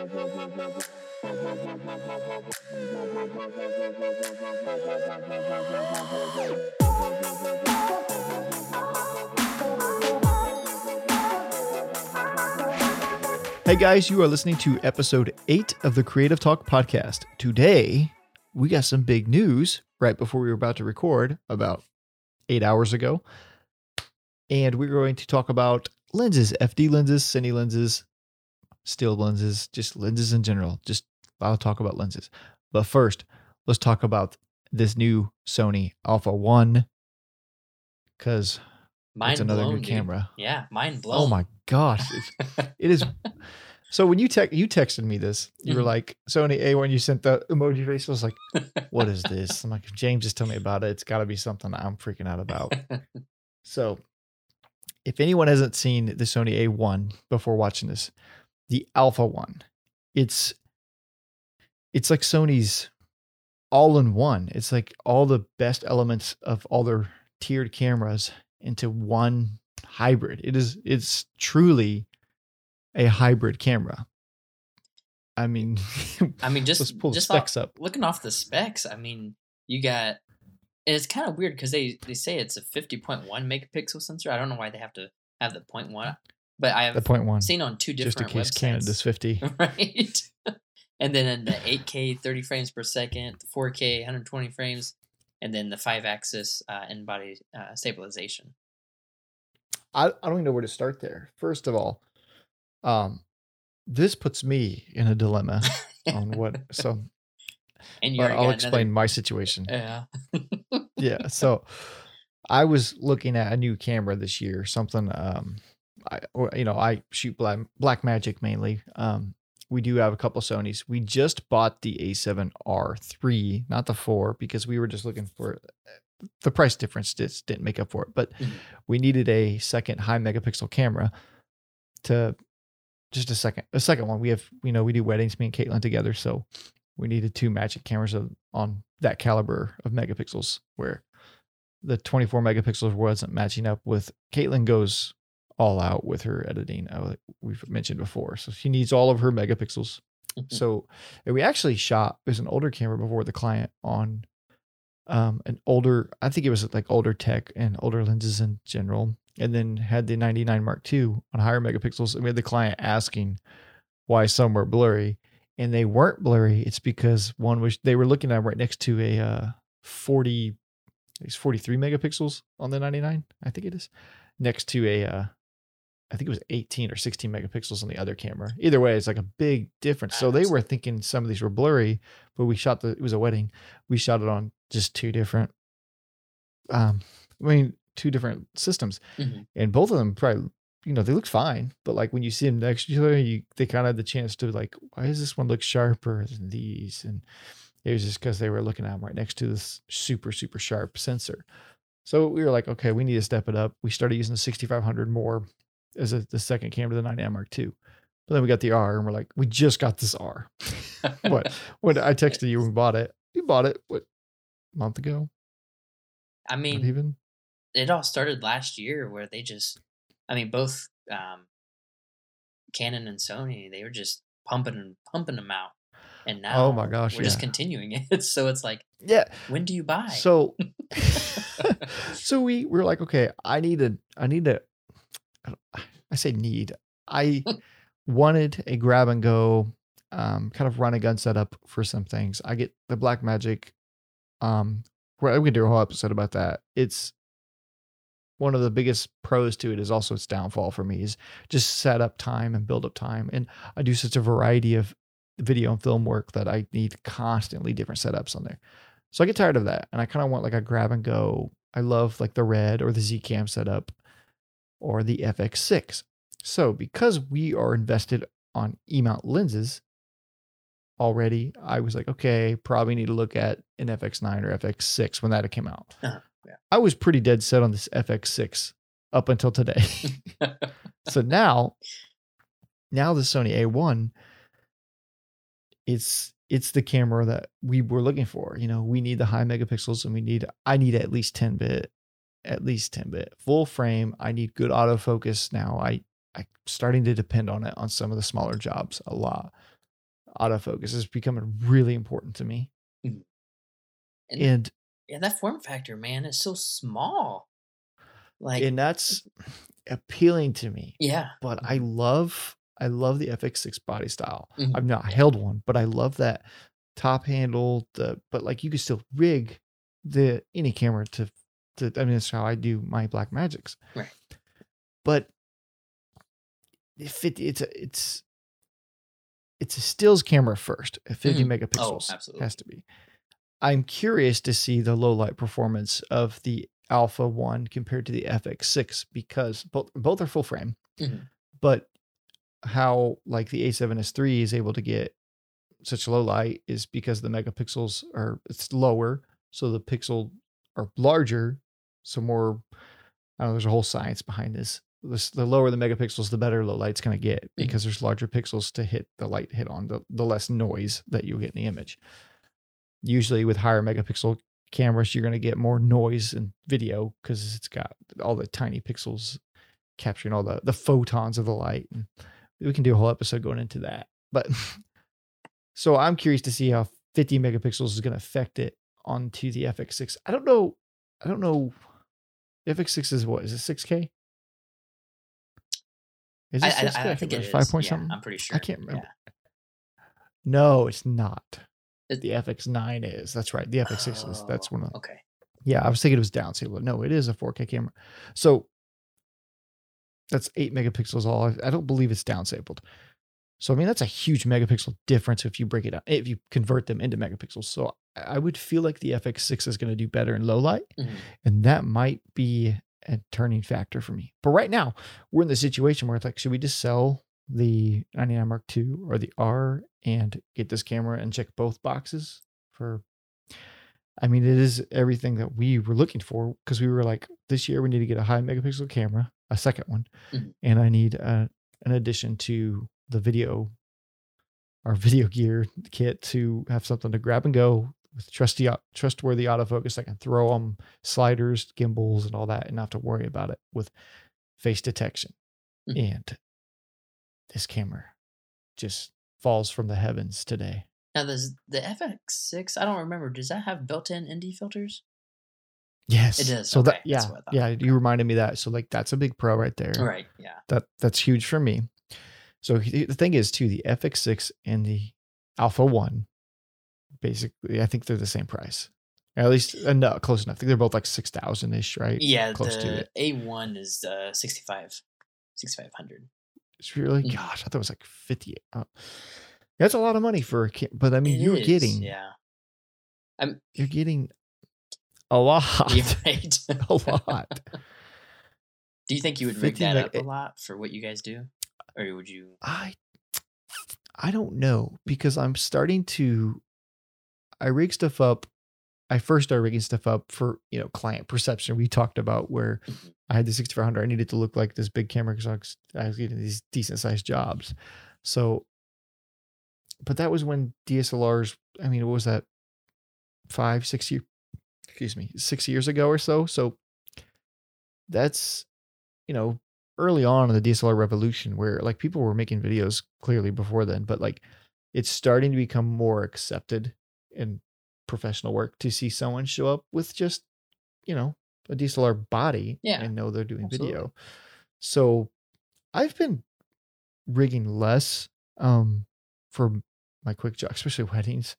Hey guys, you are listening to episode 8 of the Creative Talk podcast. Today, we got some big news right before we were about to record about 8 hours ago. And we're going to talk about lenses, FD lenses, cine lenses, still lenses, just lenses in general. Just I'll talk about lenses. But first, let's talk about this new Sony Alpha 1 cuz Mind it's another blown, new dude. camera. Yeah, mind blown. Oh my gosh. It's, it is so when you text you texted me this, you were Mhm. like Sony A1, you sent the emoji face. I was like, what is this? I'm like, James just tell me about it, it's gotta be something I'm freaking out about. So if anyone hasn't seen the Sony A1 before watching this, the Alpha one, it's it's like Sony's all in one. It's like all the best elements of all their tiered cameras into one hybrid. It is it's truly a hybrid camera. I mean, I mean, let's just just specs off, up. looking off the specs. I mean, you got. And it's kind of weird because they they say it's a fifty point one megapixel sensor. I don't know why they have to have the point one, but I have The have point one, seen on two different just in case websites. Canada's 50. right? and then in the 8K 30 frames per second, the 4K 120 frames, and then the five axis uh, in body uh, stabilization. I, I don't even know where to start there. First of all, um, this puts me in a dilemma on what. So And you I'll already got explain my situation. Yeah. yeah. So I was looking at a new camera this year, something um I or, you know, I shoot black black magic mainly. Um we do have a couple Sonys. We just bought the A7R3, not the 4 because we were just looking for the price difference just didn't make up for it, but Mhm. we needed a second high megapixel camera to just a second a second one. We have you know, we do weddings me and Caitlin together, so we needed two magic cameras of, on that caliber of megapixels where the 24 megapixels wasn't matching up with Caitlin goes all out with her editing uh, we've mentioned before. So she needs all of her megapixels. Mhm. so and we actually shot there's an older camera before the client on um an older i think it was like older tech and older lenses in general and then had the 99 mark ii on higher megapixels and we had the client asking why some were blurry and they weren't blurry. It's because one was they were looking at right next to a uh 40 it's 43 megapixels on the 99 i think it is next to a uh i think it was 18 or 16 megapixels on the other camera. Either way it's like a big difference. So they were thinking some of these were blurry but we shot the it was a wedding. We shot it on just two different um i mean two different systems. Mhm. and both of them probably you know they look fine but like when you see them next to each other you they kind of had the chance to like why does this one look sharper than these? And it was just because they were looking at them right next to this super super sharp sensor. So we were like okay we need to step it up. We started using the 6500 more as a, the second camera to the 9 mark ii but then we got the r and we're like we just got this r. What when i texted you when we bought it. You bought it what a month ago? I not mean, even? it all started last year where they just, I mean, both um, Canon and Sony, they were just pumping and pumping them out. And now Oh my gosh, we're just continuing it. So it's like, yeah. when do you buy? So, so we were like, okay, I need a, I need a, I say need. I wanted a grab and go, um, kind of run and gun setup for some things. I get the Black Magic, um, where we can do a whole episode about that. It's one of the biggest pros to it is also its downfall for me is just setup time and build up time. And I do such a variety of video and film work that I need constantly different setups on there. So I get tired of that, and I kind of want like a grab and go. I love like the red or the Z Cam setup, or the FX6. So because we are invested on E mount lenses already, I was like, okay, probably need to look at an FX9 or FX6 when that came out. Uh-huh, yeah. I was pretty dead set on this FX6 up until today. so now, now the Sony A1, it's it's the camera that we were looking for. You know, we need the high megapixels and we need I need at least 10 bit, at least 10 bit full frame. I need good autofocus now. I I'm starting to depend on it on some of the smaller jobs a lot. autofocus is becoming really important to me. Mhm. And- And Yeah, that form factor, man, is so small. Like, and that's appealing to me. yeah, But I love I love the FX6 body style. Mhm. I've not held one, but I love that top handle. The but like you can still rig the any camera to to. I mean, that's how I do my Black Magics. Right. But if it it's a it's it's a stills camera first at 50 Mhm. megapixels absolutely. has to be. I'm curious to see the low light performance of the Alpha One compared to the FX6 because both both are full frame, Mhm. but how like the A7S3 is able to get such low light is because the megapixels are it's lower, so the pixel are larger, so more. I don't know. There's a whole science behind this. This the lower the megapixels, the better low light's going to get mm. because there's larger pixels to hit the light hit on, the, the less noise that you'll get in the image. Usually with higher megapixel cameras, you're going to get more noise in video because it's got all the tiny pixels capturing all the, the photons of the light. And we can do a whole episode going into that. But so I'm curious to see how 50 megapixels is going to affect it onto the FX6. I don't know. I don't know. The FX6 is what? Is it 6K? Is it I, 6K? I think it's is. Five point yeah, something. I'm pretty sure. I can't Yeah. remember. No, it's not. It- the FX9 is. That's right. The FX6 is. That's Oh, one of. Okay. Yeah, I was thinking it was downscaled. No, it is a 4K camera. So that's eight megapixels all. I- I don't believe it's downsampled. So I mean that's a huge megapixel difference if you break it out, if you convert them into megapixels. So I would feel like the FX6 is going to do better in low light, Mhm. and that might be a turning factor for me. But right now we're in the situation where it's like, should we just sell the 99 Mark II or the R and get this camera and check both boxes for I mean, it is everything that we were looking for because we were like, this year we need to get a high megapixel camera, a second one, Mhm. and I need a, an addition to the video, our video gear kit to have something to grab and go with trusty, trustworthy autofocus. I can throw them sliders, gimbals, and all that, and not have to worry about it with face detection. Mhm. And this camera just falls from the heavens today. Now, does the FX6, I don't remember, does that have built in ND filters? Yes, it does, So okay, that yeah, that's what I thought, yeah, you reminded me that. So like that's a big pro right there. Right. Yeah. That that's huge for me. So he- the thing is too, the FX6 and the Alpha One, basically, I think they're the same price. At least uh, no, close enough. I think they're both like six thousand ish, right? Yeah. close to the it. A1 is uh, 65, 6500. It's really Mhm. gosh, I thought it was like fifty. Uh, that's a lot of money for a kid, but I mean, It you're is, getting Yeah. you're getting a lot, You're right. a lot. do you think you would rig that meg- up a lot for what you guys do? Or would you? I I don't know because I'm starting to I rig stuff up. I first started rigging stuff up for you know client perception. We talked about where Mhm. I had the 6400. I needed to look like this big camera because I was, I was getting these decent sized jobs. So, but that was when DSLRs. I mean, what was that? Five, six years. Excuse me, six years ago or so. So that's you know early on in the DSLR revolution where like people were making videos clearly before then, but like it's starting to become more accepted in professional work to see someone show up with just, you know, a DSLR body Yeah, and know they're doing absolutely. video. So I've been rigging less um for my quick job, especially weddings,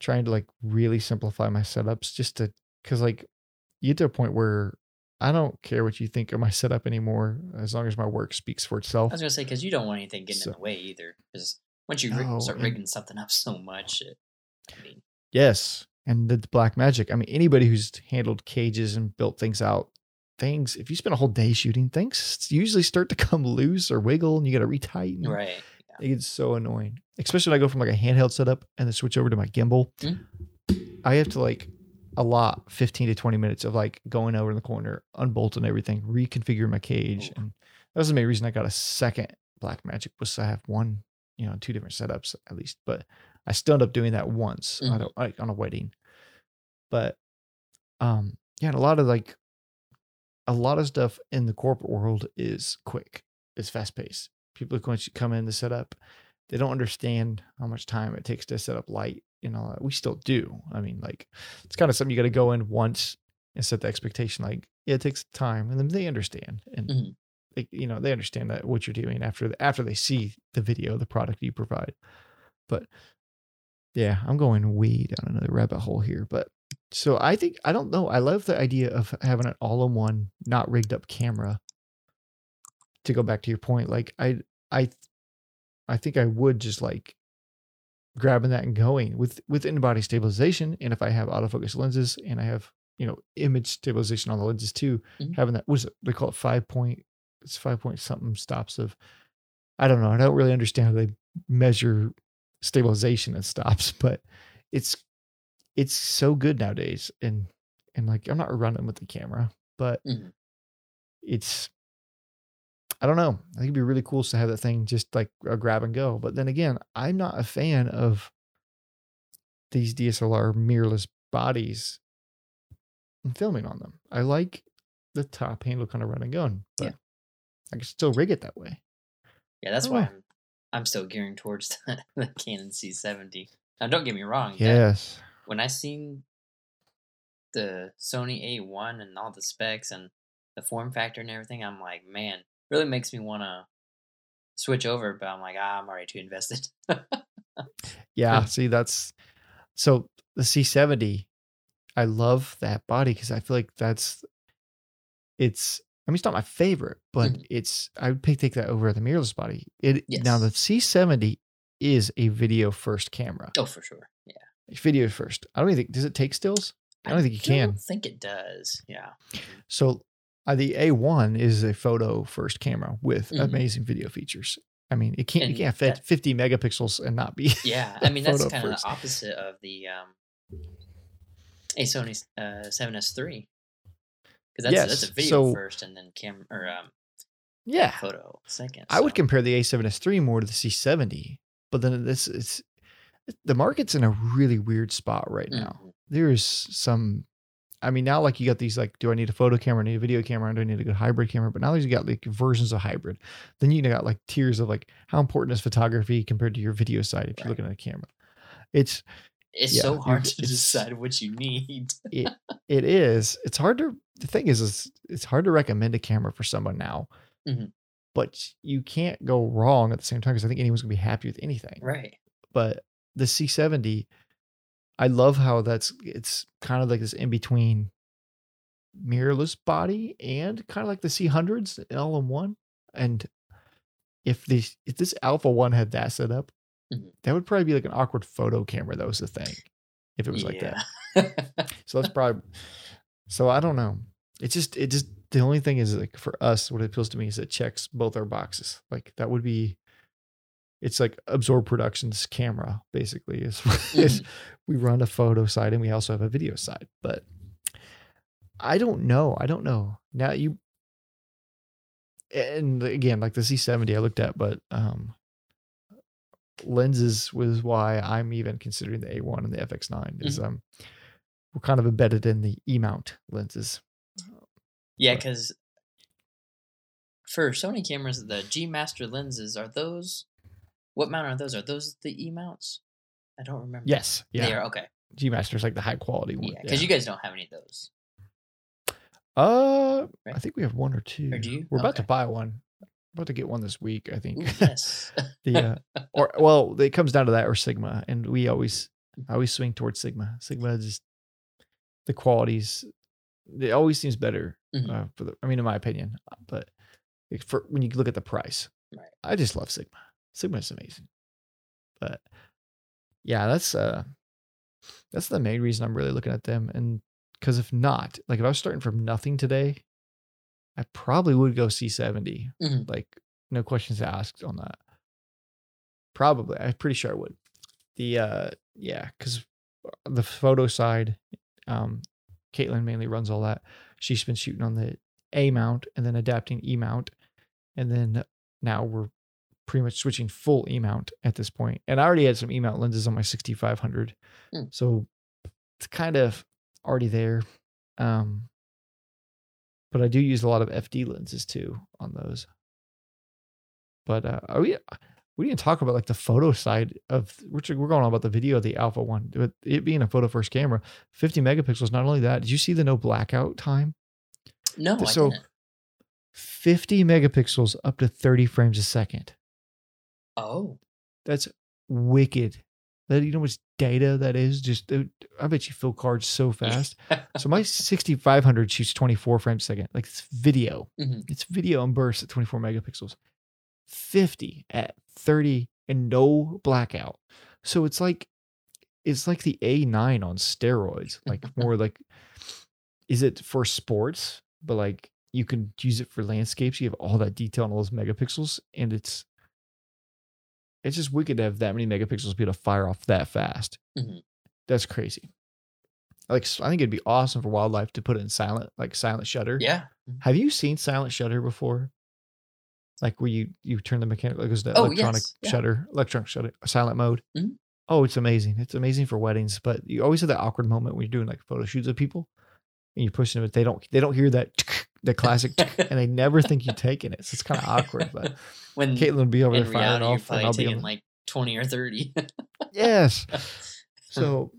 trying to like really simplify my setups just to cause like you get to a point where I don't care what you think of my setup anymore, as long as my work speaks for itself. I was gonna say because you don't want anything getting So- in the way either. Because once you rig, No, start and- rigging something up so much, it, I mean, Yes. And the black magic. I mean, anybody who's handled cages and built things out, things, if you spend a whole day shooting, things usually start to come loose or wiggle and you got to retighten. right? It gets so annoying, especially when I go from like a handheld setup and then switch over to my gimbal. Mm. I have to like allot 15 to 20 minutes of like going over in the corner, unbolting everything, reconfiguring my cage. And that was the main reason I got a second black magic was I have one, you know, two different setups at least. But I still end up doing that once on, a, like on a wedding. But um, yeah, and a lot of like a lot of stuff in the corporate world is quick, it's fast paced. People are going to come in to set up. they don't understand how much time it takes to set up light all that. We still do. I mean, like it's kind of something you got to go in once and set the expectation. Like, yeah, it takes time, and then they understand, and Mhm. they, you know, they understand that what you're doing after the, after they see the video, the product you provide. But yeah, I'm going way down another rabbit hole here. But so I think I don't know. I love the idea of having an all-in-one, not rigged up camera. To go back to your point, like I, I, I think I would just like grabbing that and going with with in-body stabilization. And if I have autofocus lenses and I have you know image stabilization on the lenses too, Mhm. having that was they call it five point. It's five point something stops of. I don't know. I don't really understand how they measure stabilization and stops, but it's it's so good nowadays. And and like I'm not running with the camera, but Mhm. it's I don't know. I think it'd be really cool to have that thing just like a grab and go. But then again, I'm not a fan of these DSLR mirrorless bodies and filming on them. I like the top handle kind of run and gun, but Yeah. I can still rig it that way. Yeah, that's why I'm I'm still gearing towards the, the Canon C70. Now, don't get me wrong. Yes. when I seen the Sony A1 and all the specs and the form factor and everything, I'm like, man, really makes me want to switch over. But I'm like, ah, I'm already too invested. Yeah. see, that's so the C70. I love that body because I feel like that's it's. I mean, it's not my favorite, but Mhm. it's. I would pick take that over the mirrorless body. It now the C70 is a video first camera. oh, for sure. Yeah. Video first. I don't even think does it take stills. I don't think you can. I don't think it does. Yeah. So uh, the A1 is a photo first camera with Mhm. amazing video features. I mean, it can't you can't fit that- 50 megapixels and not be Yeah. I mean, that's kind of the opposite of the um, a Sony uh, 7S3. Because that's, that's a video so- first and then cam or um, yeah. photo second. I would compare the A7S3 more to the C70, but then this it's the market's in a really weird spot right now. Mhm. There's some I mean now like you got these like do I need a photo camera, I need a video camera, do I need a good hybrid camera? But now you got like versions of hybrid. Then you got like tiers of like how important is photography compared to your video side if you're looking at a camera. It's It's Yeah, so hard to decide what you need. it is it's hard to the thing is, is it's hard to recommend a camera for someone now Mhm. but you can't go wrong at the same time because i think anyone's gonna be happy with anything Right. but the c70 i love how that's it's kind of like this in between mirrorless body and kind of like the c100s all in one and if this if this alpha one had that set up Mhm. that would probably be like an awkward photo camera that was the thing if it was like that so that's probably so I don't know. It just it just the only thing is like for us, what appeals to me is it checks both our boxes. Like that would be it's like Absorb Productions camera, basically. Is, Mhm. we run a photo side and we also have a video side. But I don't know. I don't know. Now you and again, like the C70 I looked at, but um lenses was why I'm even considering the A1 and the FX9 is um we're kind of embedded in the E mount lenses. yeah, because for Sony cameras, the G Master lenses are those. What mount are those? Are those the E mounts? I don't remember. Yes, They are okay. G Master is like the high quality one. Yeah, because you guys don't have any of those. uh, I think we have one or two. Or do you? We're about to buy one. About to get one this week, I think. Ooh, yes. the uh, or well, it comes down to that or Sigma, and we always I always swing towards Sigma. Sigma just the qualities. It always seems better. Mhm. Uh, for the, I mean, in my opinion, but for when you look at the price, Right. I just love Sigma. Sigma is amazing. But yeah, that's uh that's the main reason I'm really looking at them. And because if not, like if I was starting from nothing today, I probably would go C70 Mhm. like no questions asked on that probably i'm pretty sure i would the uh yeah because the photo side um caitlin mainly runs all that she's been shooting on the a mount and then adapting e mount and then now we're pretty much switching full e mount at this point and i already had some e mount lenses on my 6500 Hmm. so it's kind of already there um but i do use a lot of fd lenses too on those but uh, are we? we didn't talk about like the photo side of which we're going on about the video of the Alpha One, but it being a photo first camera, 50 megapixels. Not only that, did you see the no blackout time? No, So- didn't. 50 megapixels up to 30 frames a second. Oh, That's wicked. That you know much data that is. Just uh, I bet you fill cards so fast. so my 6500 shoots 24 frames a second. Like it's video. Mhm. It's video and bursts at 24 megapixels. 50 at 30 and no blackout. So it's like it's like the A9 on steroids. Like more like is it for sports, but like you can use it for landscapes. You have all that detail and all those megapixels and it's it's just wicked to have that many megapixels to be able to fire off that fast. Mhm. That's crazy. Like I think it'd be awesome for wildlife to put in silent, like silent shutter. yeah. Mhm. Have you seen silent shutter before? Like where you you turn the mechanic like it's the Oh, electronic yes, yeah. shutter, electronic shutter, silent mode. Mhm. Oh, it's amazing. It's amazing for weddings, but you always have that awkward moment when you're doing like photo shoots of people and you're pushing them, but they don't they don't hear that the classic and they never think you're taking it. So it's kind of awkward. But When Caitlin would be over in there firing off, and I'll be on, like 20 or 30. yes. So,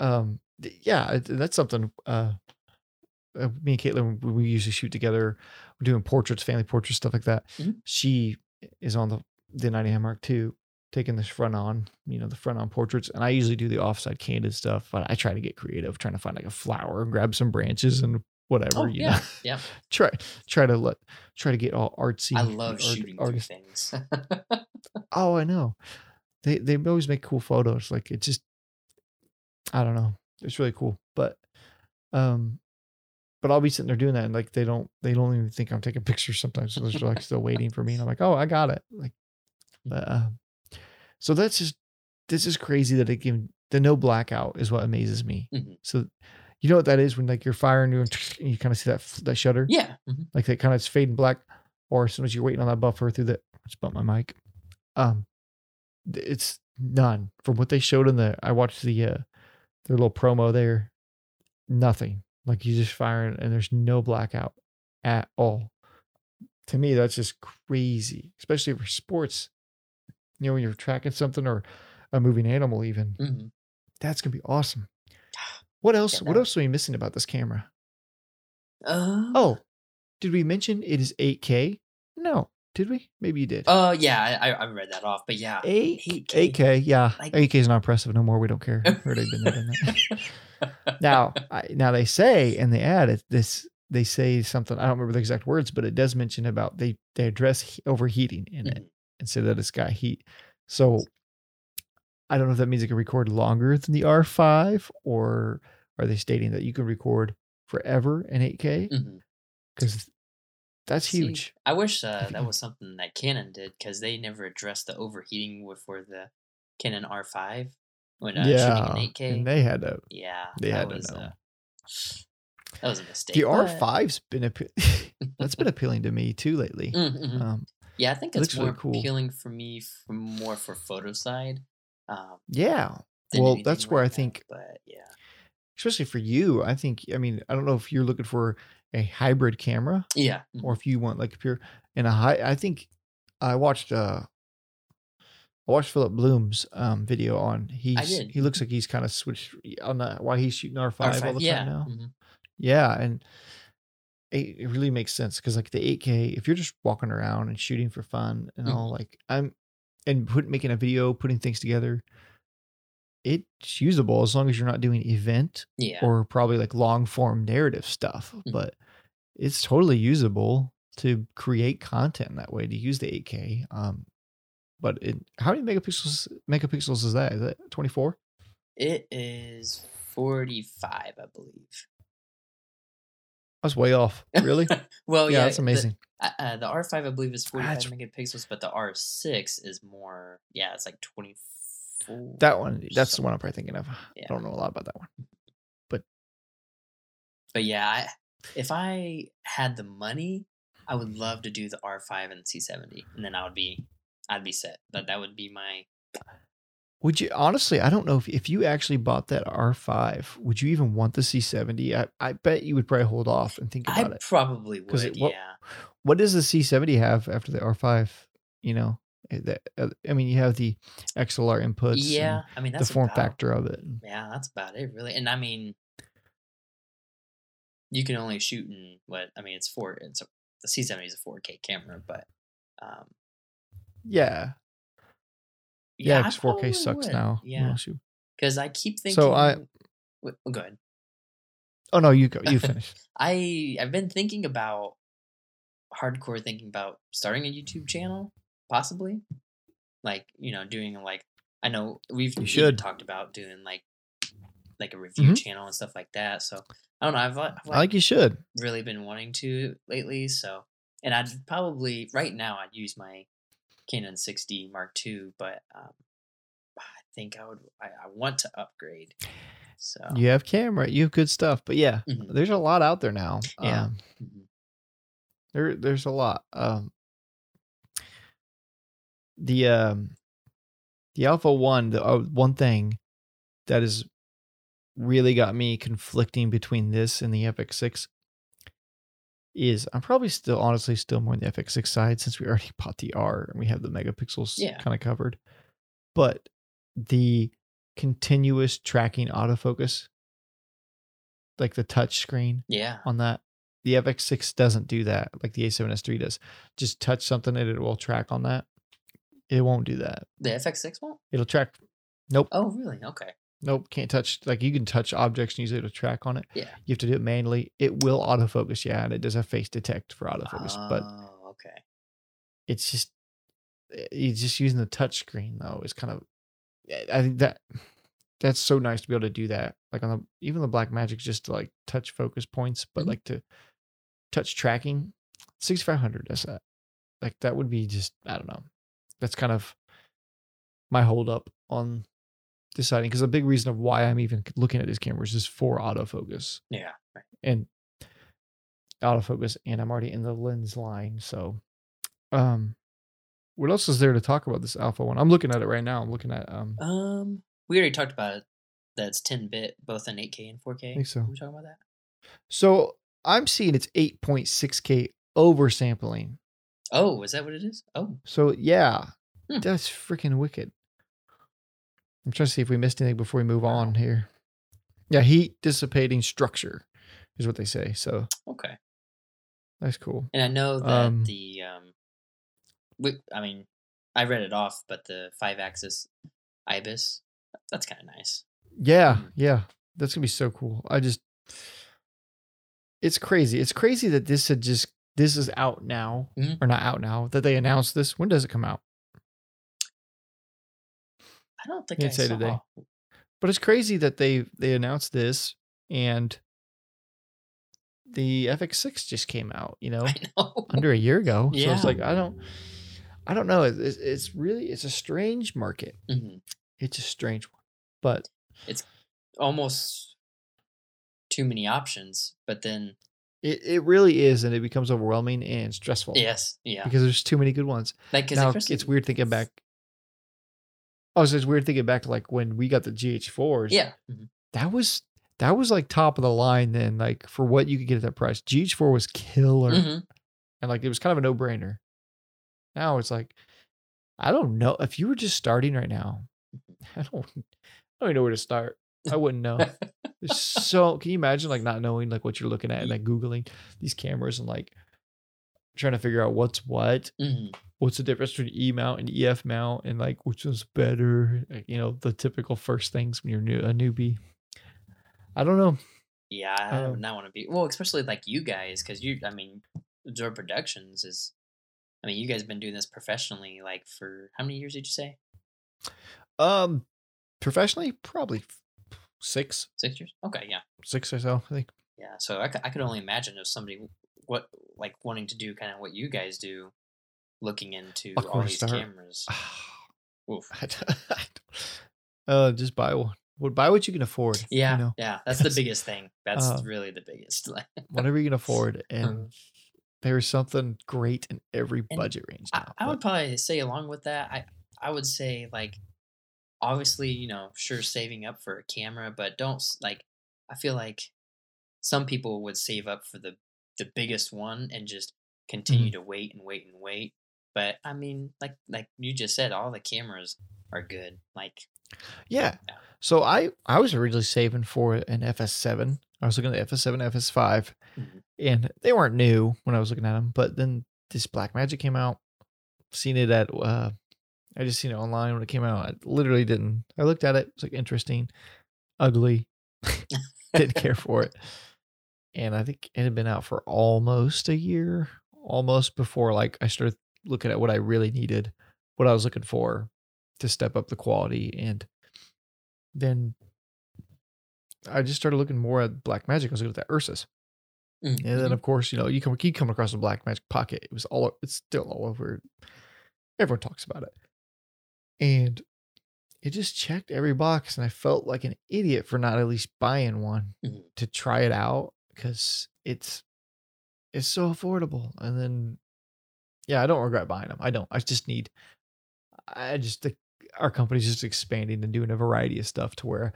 um, yeah, that's something. Uh, uh, me and Caitlin, we, usually shoot together. We're doing portraits, family portraits, stuff like that. Mhm. She is on the the 90 Mark II, taking this front on, you know, the front on portraits, and I usually do the offside candid stuff. But I try to get creative, trying to find like a flower and grab some branches and whatever. oh, you yeah. know, Yeah. try try to let try to get all artsy. I love art- shooting things. Oh, I know. They they always make cool photos. Like it just I don't know. It's really cool. But um but I'll be sitting there doing that and like they don't they don't even think I'm taking pictures sometimes. So they're like still waiting for me. And I'm like, oh I got it. Like but um so that's just this is crazy that it can the no blackout is what amazes me. Mhm. So you know what that is when like you're firing you and you kind of see that that shutter? yeah. mhm. like that kind of fading black, or as soon as you're waiting on that buffer through the just bump my mic. Um, it's none from what they showed in the. I watched the uh their little promo there. Nothing like you just firing and there's no blackout at all. To me, that's just crazy, especially for sports. You know, when you're tracking something or a moving animal, even Mhm. that's gonna be awesome. What else? What else are we missing about this camera? Uh, Oh, did we mention it is 8K? No, did we? Maybe you did. Oh, yeah. I, I- read that off, but yeah. 8 8K. 8K, yeah. Like- 8K is not impressive no more. We don't care. They've been there, that. now, I, now they say and they add it, this they say something. I don't remember the exact words, but it does mention about they they address overheating in it Mhm. and say that it's got heat. So I don't know if that means it can record longer than the R5, or are they stating that you can record forever in 8K? Mhm. Because that's See, huge. I wish uh, that was something that Canon did because they never addressed the overheating with for the Canon R5 when uh, yeah, shooting in 8K. and they had to. yeah, they that had to was, know. Uh, that was a mistake. The but- R5's been appe- that's been appealing to me too lately. Mm, mhm. Um, Yeah, I think it it's looks really more cool. appealing for me, for more for photo side. Um, yeah, Well, that's where like I that, think- But yeah, especially for you. I think. I mean, I don't know if you're looking for a hybrid camera yeah, mhm. or if you want like a pure and a high. I think I watched. uh I watched Philip Bloom's um, video on he's he looks like he's kind of switched on that why he's shooting R5, all R5, the yeah, time now. mhm. Yeah, and it, it really makes sense because like the 8K, if you're just walking around and shooting for fun and Mhm. all, like I'm and put making a video, putting things together, it's usable as long as you're not doing event yeah. or probably like long form narrative stuff. Mhm. But it's totally usable to create content that way to use the 8K. Um, but it, how many megapixels megapixels is that? Is that 24? It is forty-five, I believe. I was way off. Really? well, yeah, yeah, that's amazing. Uh, uh, the R5, I believe, is 45 That's- megapixels, but the R6 is more, yeah, it's like 24. That one, that's the one I'm probably thinking of. Yeah. I don't know a lot about that one. But but yeah, I, if I had the money, I would love to do the R5 and C70, and then I would be, I'd be set. But that would be my. Would you honestly? I don't know if if you actually bought that R5, would you even want the C70? I, I bet you would probably hold off and think I about it. probably would. it- what- yeah. What does the C70 have after the R5? You know, I mean, you have the XLR inputs. yeah, I mean that's the form about- factor of it. Yeah, that's about it, really. And I mean, you can only shoot in what I mean. It's four. It's a, the C seventy is a four K camera, but um, Yeah, yeah, because 4K sucks would. now. Yeah, because I keep thinking. So I- go ahead. Oh no, you go. You finish. I I've been thinking about hardcore thinking about starting a YouTube channel, possibly. Like, you know, doing like I know we've You should. talked about doing like like a review Mhm. channel and stuff like that. So I don't know. I've, I've I like, like you should. really been wanting to lately. So and I'd probably right now I'd use my Canon 6D Mark II, but um, I think I would I, I want to upgrade. So You have camera. You have good stuff. But yeah, Mhm. there's a lot out there now. Yeah. Um, Mhm. there, there's a lot. Um, the um, the Alpha One, the uh, one thing that has really got me conflicting between this and the FX6 is I'm probably still honestly still more on the FX6 side since we already bought the R and we have the megapixels Yeah. kind of covered. But the continuous tracking autofocus, like the touch screen yeah. on that, the FX6 doesn't do that like the A7S3 does. Just touch something and it will track on that. It won't do that. The FX6 won't? It'll track. Nope. Oh, really? Okay. Nope, can't touch. Like you can touch objects and use it to track on it. Yeah. You have to do it manually. It will autofocus, yeah, and it does have face detect for autofocus, but Oh, okay. it's just eh, it's just using the touch screen though. It's kind of eh, I think that that's so nice to be able to do that. Like on the even the Black Magic, just to like touch focus points, but Mhm. like to touch tracking, sixty five hundred does that. Uh, like that would be just I don't know. That's kind of my hold up on deciding because a big reason of why I'm even looking at these cameras is for autofocus Yeah. Right. and autofocus and I'm already in the lens line. So um what else is there to talk about this alpha one? I'm looking at it right now. I'm looking at um Um, we already talked about it. That's 10 bit, both in 8K and 4K. I think so. Were we talking about that? so I'm seeing it's 8.6k oversampling. Oh, is that what it is? Oh, So yeah, Hmm. that's freaking wicked. I'm trying to see if we missed anything before we move on here. Yeah, heat dissipating structure is what they say. So okay. that's cool. And I know that Um, the um, we, I mean, I read it off, but the five axis ibis, that's kind of nice. Yeah, Mhm. yeah. That's gonna be so cool. I just it's crazy. It's crazy that this had just this is out now. Mhm. Or not out now. That they announced this. When does it come out? I don't think Can't I say today. But it's crazy that they they announced this and the FX6 just came out, you know, know. under a year ago. Yeah. So it's like I don't I don't know. It's, it's- it's really it's a strange market. Mhm. It's a strange one. But it's Almost too many options, but then it, it really is and it becomes overwhelming and stressful. yes, yeah. Because there's too many good ones. Like, now it's weird thinking back. Oh, so it's weird thinking back to like when we got the GH4s. Yeah. mhm. That was that was like top of the line then, like for what you could get at that price. GH4 was killer. Mhm. And like it was kind of a no-brainer. Now it's like, I don't know. If you were just starting right now, I don't I don't even know where to start. I wouldn't know. There's so can you imagine like not knowing like what you're looking at and like Googling these cameras and like trying to figure out what's what Mhm. what's the difference between E mount and EF mount and like which one's better? Like, You know, the typical first things when you're new a newbie. I don't know. Yeah, I Um, would not want to be well, especially like you guys, because you. I mean, Absorb Productions is. I mean, you guys have been doing this professionally, like for how many years did you say? Um professionally, probably six, Six years? Okay, yeah, six or so, I think. yeah. So I, I could only imagine if somebody what like wanting to do kind of what you guys do, looking into all these cameras. Oof. I I uh just buy one. Would buy what you can afford. you Yeah, know, yeah. That's the biggest thing. That's uh, really the biggest. Whatever you can afford. And Mhm. there's something great in every And budget range I, now. I would probably say along with that, I I would say like obviously you know sure saving up for a camera, but don't like I feel like some people would save up for the the biggest one and just continue Mm-hmm. to wait and wait and wait. but I mean, like like you just said, all the cameras are good. Like Yeah. Yeah. So I I was originally saving for an FS7. I was looking at FS7, FS5, Mhm. and they weren't new when I was looking at them. But then this Black Magic came out. Seen it at uh, I just seen it online when it came out. I literally didn't. I looked at it. It's like interesting, ugly. didn't care for it. And I think it had been out for almost a year, almost before like I started looking at what I really needed, what I was looking for to step up the quality. And then I just started looking more at Black Magic. I was looking at that Ursa. Mm, And then mhm. of course, you know, you come keep coming across the Black Magic pocket. It was all it's still all over. Everyone talks about it. And it just checked every box and I felt like an idiot for not at least buying one Mhm. to try it out because it's it's so affordable. And then yeah, I don't regret buying them. I don't. I just need I just think our company's just expanding and doing a variety of stuff to where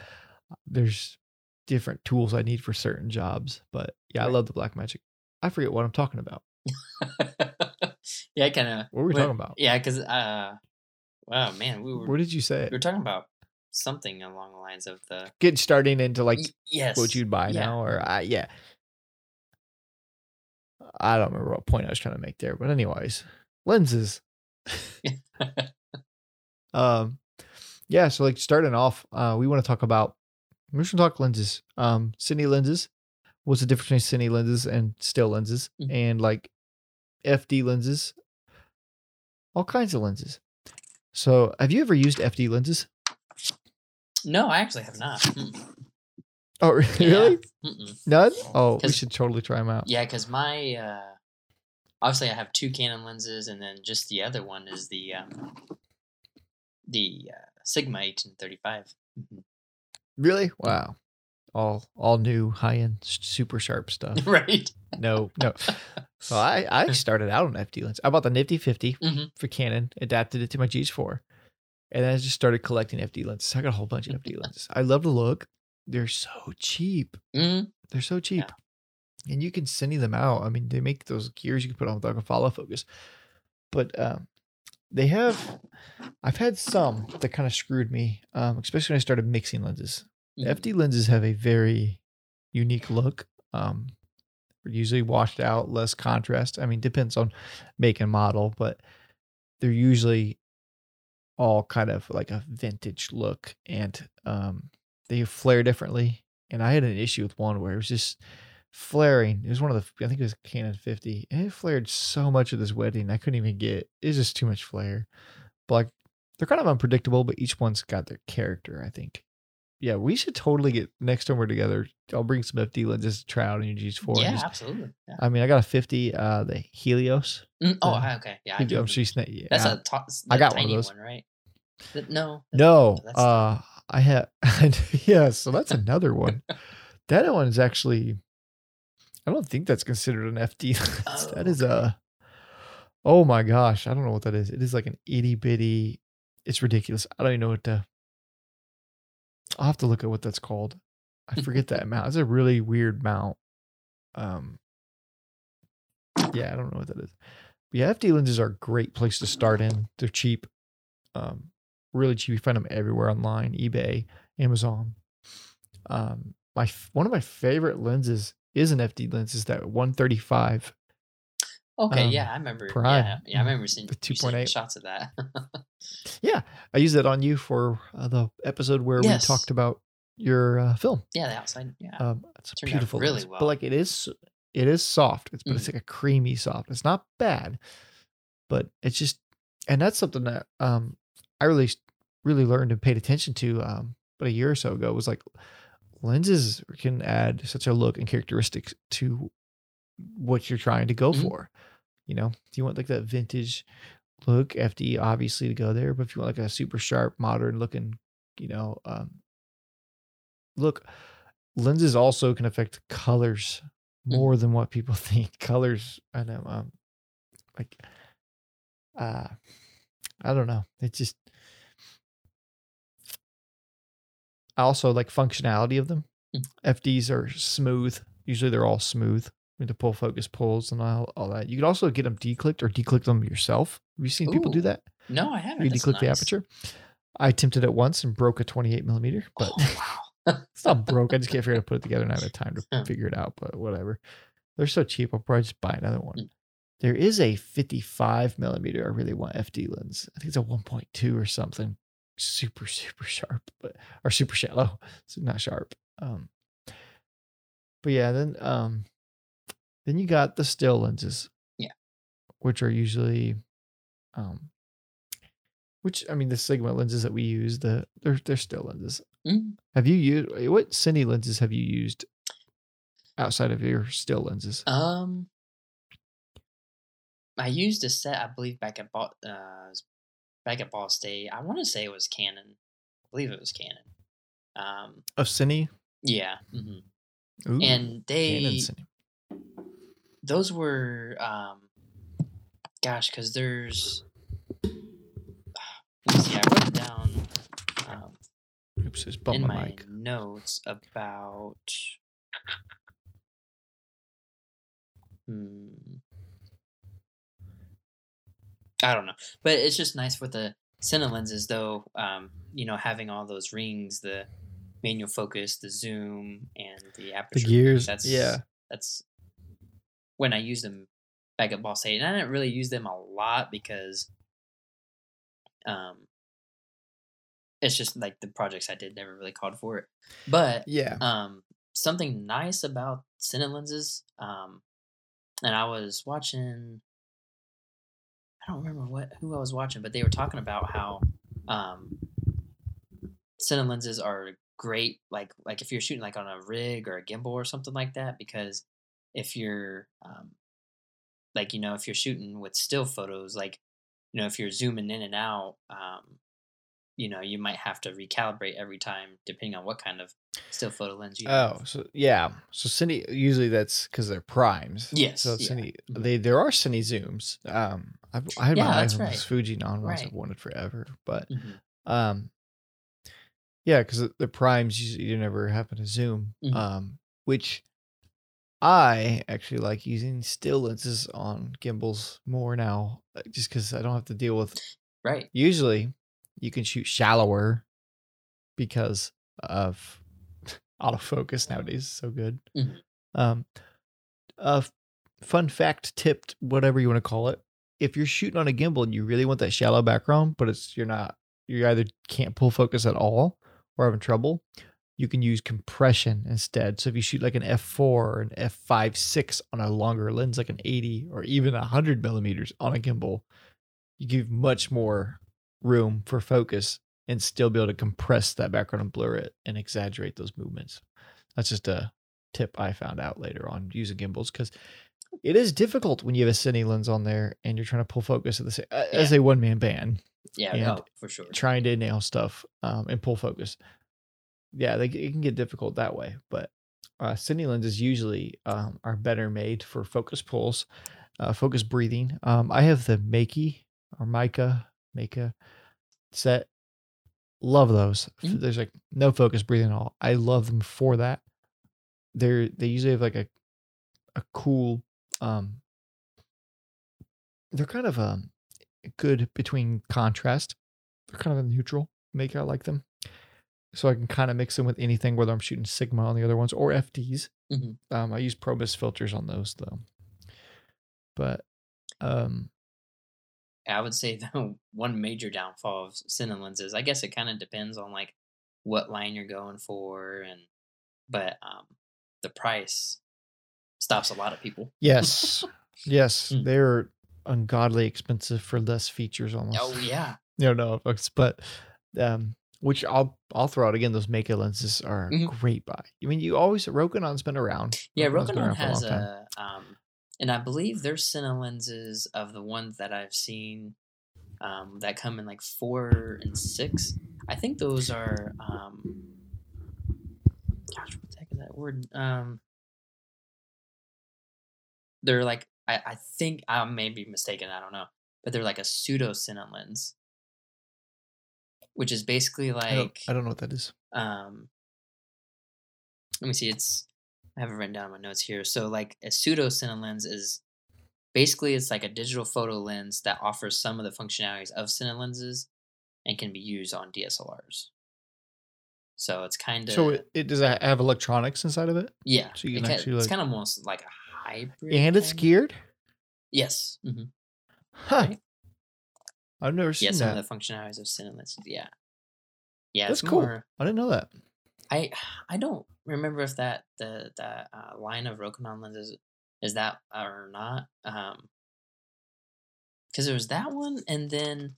there's different tools I need for certain jobs. But yeah, I love the Black Magic. I forget what I'm talking about. yeah, kind of. What were we talking about? Yeah, because uh, wow, man, we were What did you say? we were talking about something along the lines of the Getting starting into like Y- yes, what you'd buy yeah. now, or I yeah. I don't remember what point I was trying to make there, but anyways, lenses. um, yeah. So like starting off, uh, we want to talk about we're just gonna talk lenses. Um, cine lenses. What's the difference between cine lenses and still lenses, Mhm. and like FD lenses? All kinds of lenses. So, have you ever used FD lenses? No, I actually have not. Mm. Oh, really? Mm-mm. None? Oh, we should totally try them out. Yeah, because my uh, obviously I have two Canon lenses, and then just the other one is the um, the uh, Sigma eighteen thirty five. Really? Wow. All all new high end super sharp stuff. right. No, no. So I I started out on FD lens. I bought the Nifty 50 Mhm. for Canon, adapted it to my GH4, and then I just started collecting FD lenses. I got a whole bunch of FD lenses. I love the look. They're so cheap. hmm They're so cheap. And you can send them out. I mean, they make those gears you can put on with like a follow focus. But um, they have, I've had some that kind of screwed me, um, especially when I started mixing lenses. Mm-hmm. FD lenses have a very unique look. Um, they're usually washed out, less contrast. I mean, depends on make and model, but they're usually all kind of like a vintage look and um, they flare differently. And I had an issue with one where it was just flaring. It was one of the, I think it was Canon 50, and it flared so much of this wedding. I couldn't even get, it was just too much flare. But like, they're kind of unpredictable, but each one's got their character, I think. Yeah, we should totally get next time we're together. I'll bring some FD lenses to try out on your G4. Yeah, just- absolutely. Yeah. I mean, I got a 50, uh, the Helios. Mm, oh, uh, okay. Yeah, I I'm do remember. sure you sna- yeah. That's a to- I got one of tiny those. one, right? No. No, uh, I have. yeah, so that's another one. that one is actually. I don't think that's considered an FD. lens. Oh, that is okay. a. Oh my gosh, I don't know what that is. It is like an itty bitty. It's ridiculous. I don't even know what to. I'll have to look at what that's called. I forget that mount. It's a really weird mount. Um. Yeah, I don't know what that is. But yeah, FD lenses are a great place to start in. They're cheap. Um, really cheap. You find them everywhere online, eBay, Amazon. Um, my one of my favorite lenses is an FD lens. Is that 135? Okay, um, yeah, I remember. Prime, Yeah, yeah, I remember seeing, the 2.8. shots of that. Yeah, I used that on you for uh, the episode where Yes. we talked about your uh, film. yeah, the outside. Yeah. Um, it's out beautiful, really lens, well. but like it is, it is soft. It's but Mm. it's like a creamy soft. It's not bad, but it's just, and that's something that um I really, really learned and paid attention to um about a year or so ago was like lenses can add such a look and characteristics to what you're trying to go Mhm. for. You know, do you want like that vintage look, FD obviously to go there, but if you want like a super sharp, modern looking, you know, um, look, lenses also can affect colors Mm. more than what people think. Colors, I know, um, like, uh, I don't know. It's just, I also like functionality of them. Mm. FDs are smooth. Usually they're all smooth. The pull focus pulls and all, all that. You could also get them declicked or declick them yourself. Have you seen people do that? No, I haven't. You That's declick the aperture. I attempted it once and broke a 28 millimeter, but Oh, wow. it's not broke. I just can't figure out how to put it together and I have time to figure it out, but whatever. They're so cheap. I'll probably just buy another one. Mm. There is a 55 millimeter. I really want FD lens. I think it's a 1.2 or something. Super, super sharp, but or super shallow. So not sharp. Um, but yeah, then um, then you got the still lenses. Yeah. Which are usually, um, which I mean the Sigma lenses that we use, the they're they're still lenses. Mm. Have you used what cine lenses have you used outside of your still lenses? Um, I used a set, I believe, back at Ball, uh, back at Ball State. I want to say it was Canon. I believe it was Canon. Um, Of cine? yeah, hmm Ooh, and they Canon cine. Those were um, gosh, because there's. Let me see. I wrote down um, Oops, bumped in my my mic. notes about. Hmm. I don't know, but it's just nice with the Cine lenses, though. Um, you know, having all those rings, the manual focus, the zoom, and the aperture. The gears. That's yeah. That's when I used them back at Ball State, and I didn't really use them a lot because, um, it's just like the projects I did never really called for it. But Yeah. um, something nice about Cine lenses, um, and I was watching. I don't remember what who I was watching, but they were talking about how um, Cine lenses are great. Like like if you're shooting like on a rig or a gimbal or something like that, because if you're um, like you know if you're shooting with still photos, like you know if you're zooming in and out, um, you know you might have to recalibrate every time depending on what kind of still photo lens you have. Oh, so yeah. So cine usually that's because they're primes. Yes, So yeah. cine Mhm. they there are cine zooms. Um, I've, I had Yeah, my eyes on right. those Fujinon ones I've wanted forever, but Mhm. um, yeah, because the primes usually you never happen to zoom. Mhm. Um, which I actually like using still lenses on gimbals more now, uh, just because I don't have to deal with Right. usually you can shoot shallower because of autofocus nowadays is so good Mhm. um a f- fun fact tipped whatever you want to call it if you're shooting on a gimbal and you really want that shallow background but it's you're not you either can't pull focus at all or having trouble you can use compression instead so if you shoot like an f4 or an f5 6 on a longer lens like an 80 or even 100 millimeters on a gimbal you give much more room for focus and still be able to compress that background and blur it and exaggerate those movements. That's just a tip I found out later on using gimbals because it is difficult when you have a cine lens on there and you're trying to pull focus at the same as a one man band Yeah. No, for sure. trying to nail stuff um, and pull focus. Yeah, they, it can get difficult that way, but uh, cine lenses usually um, are better made for focus pulls, uh, focus breathing. Um, I have the Makey or Mica, Mika set. Love those. Mhm. There's like no focus breathing at all. I love them for that. They're they usually have like a a cool um they're kind of um good between contrast. They're kind of a neutral make I like them. So I can kind of mix them with anything whether I'm shooting Sigma on the other ones or FDs. Mhm. Um I use Probus filters on those though. But um I would say the one major downfall of Cine lenses, I guess it kind of depends on like what line you're going for, and but um, the price stops a lot of people. yes. yes, Mm. they're ungodly expensive for less features almost. Oh yeah, no, no, but um, which I'll I'll throw out again. Those Maka lenses are a Mhm. great buy. I mean, you always Rokinon's been around. yeah. Rokinon around a has time. a um, and I believe their Cine lenses of the ones that I've seen um, that come in like four and six. I think those are um, gosh, what the heck is that word? Um, they're like I, I think I may be mistaken. I don't know, but they're like a pseudo Cine lens, which is basically I don't, like I don't know what that is. um, let me see. It's I have it written down in my notes here. So like a pseudo cine lens is basically it's like a digital photo lens that offers some of the functionalities of cine lenses and can be used on DSLRs. So it's kind of So it, it does it have electronics inside of it, yeah. so you it can ca- actually, it's like- kind of almost like a hybrid. and it's kinda. geared. Yes. hmm Huh. Right. I've never seen Yeah, some that. of the functionalities of lenses. Yeah. Yeah, That's it's cool. more. I didn't know that. I I don't remember if that the that uh, line of Rokinon lenses is that or not. Um, because there was that one, and then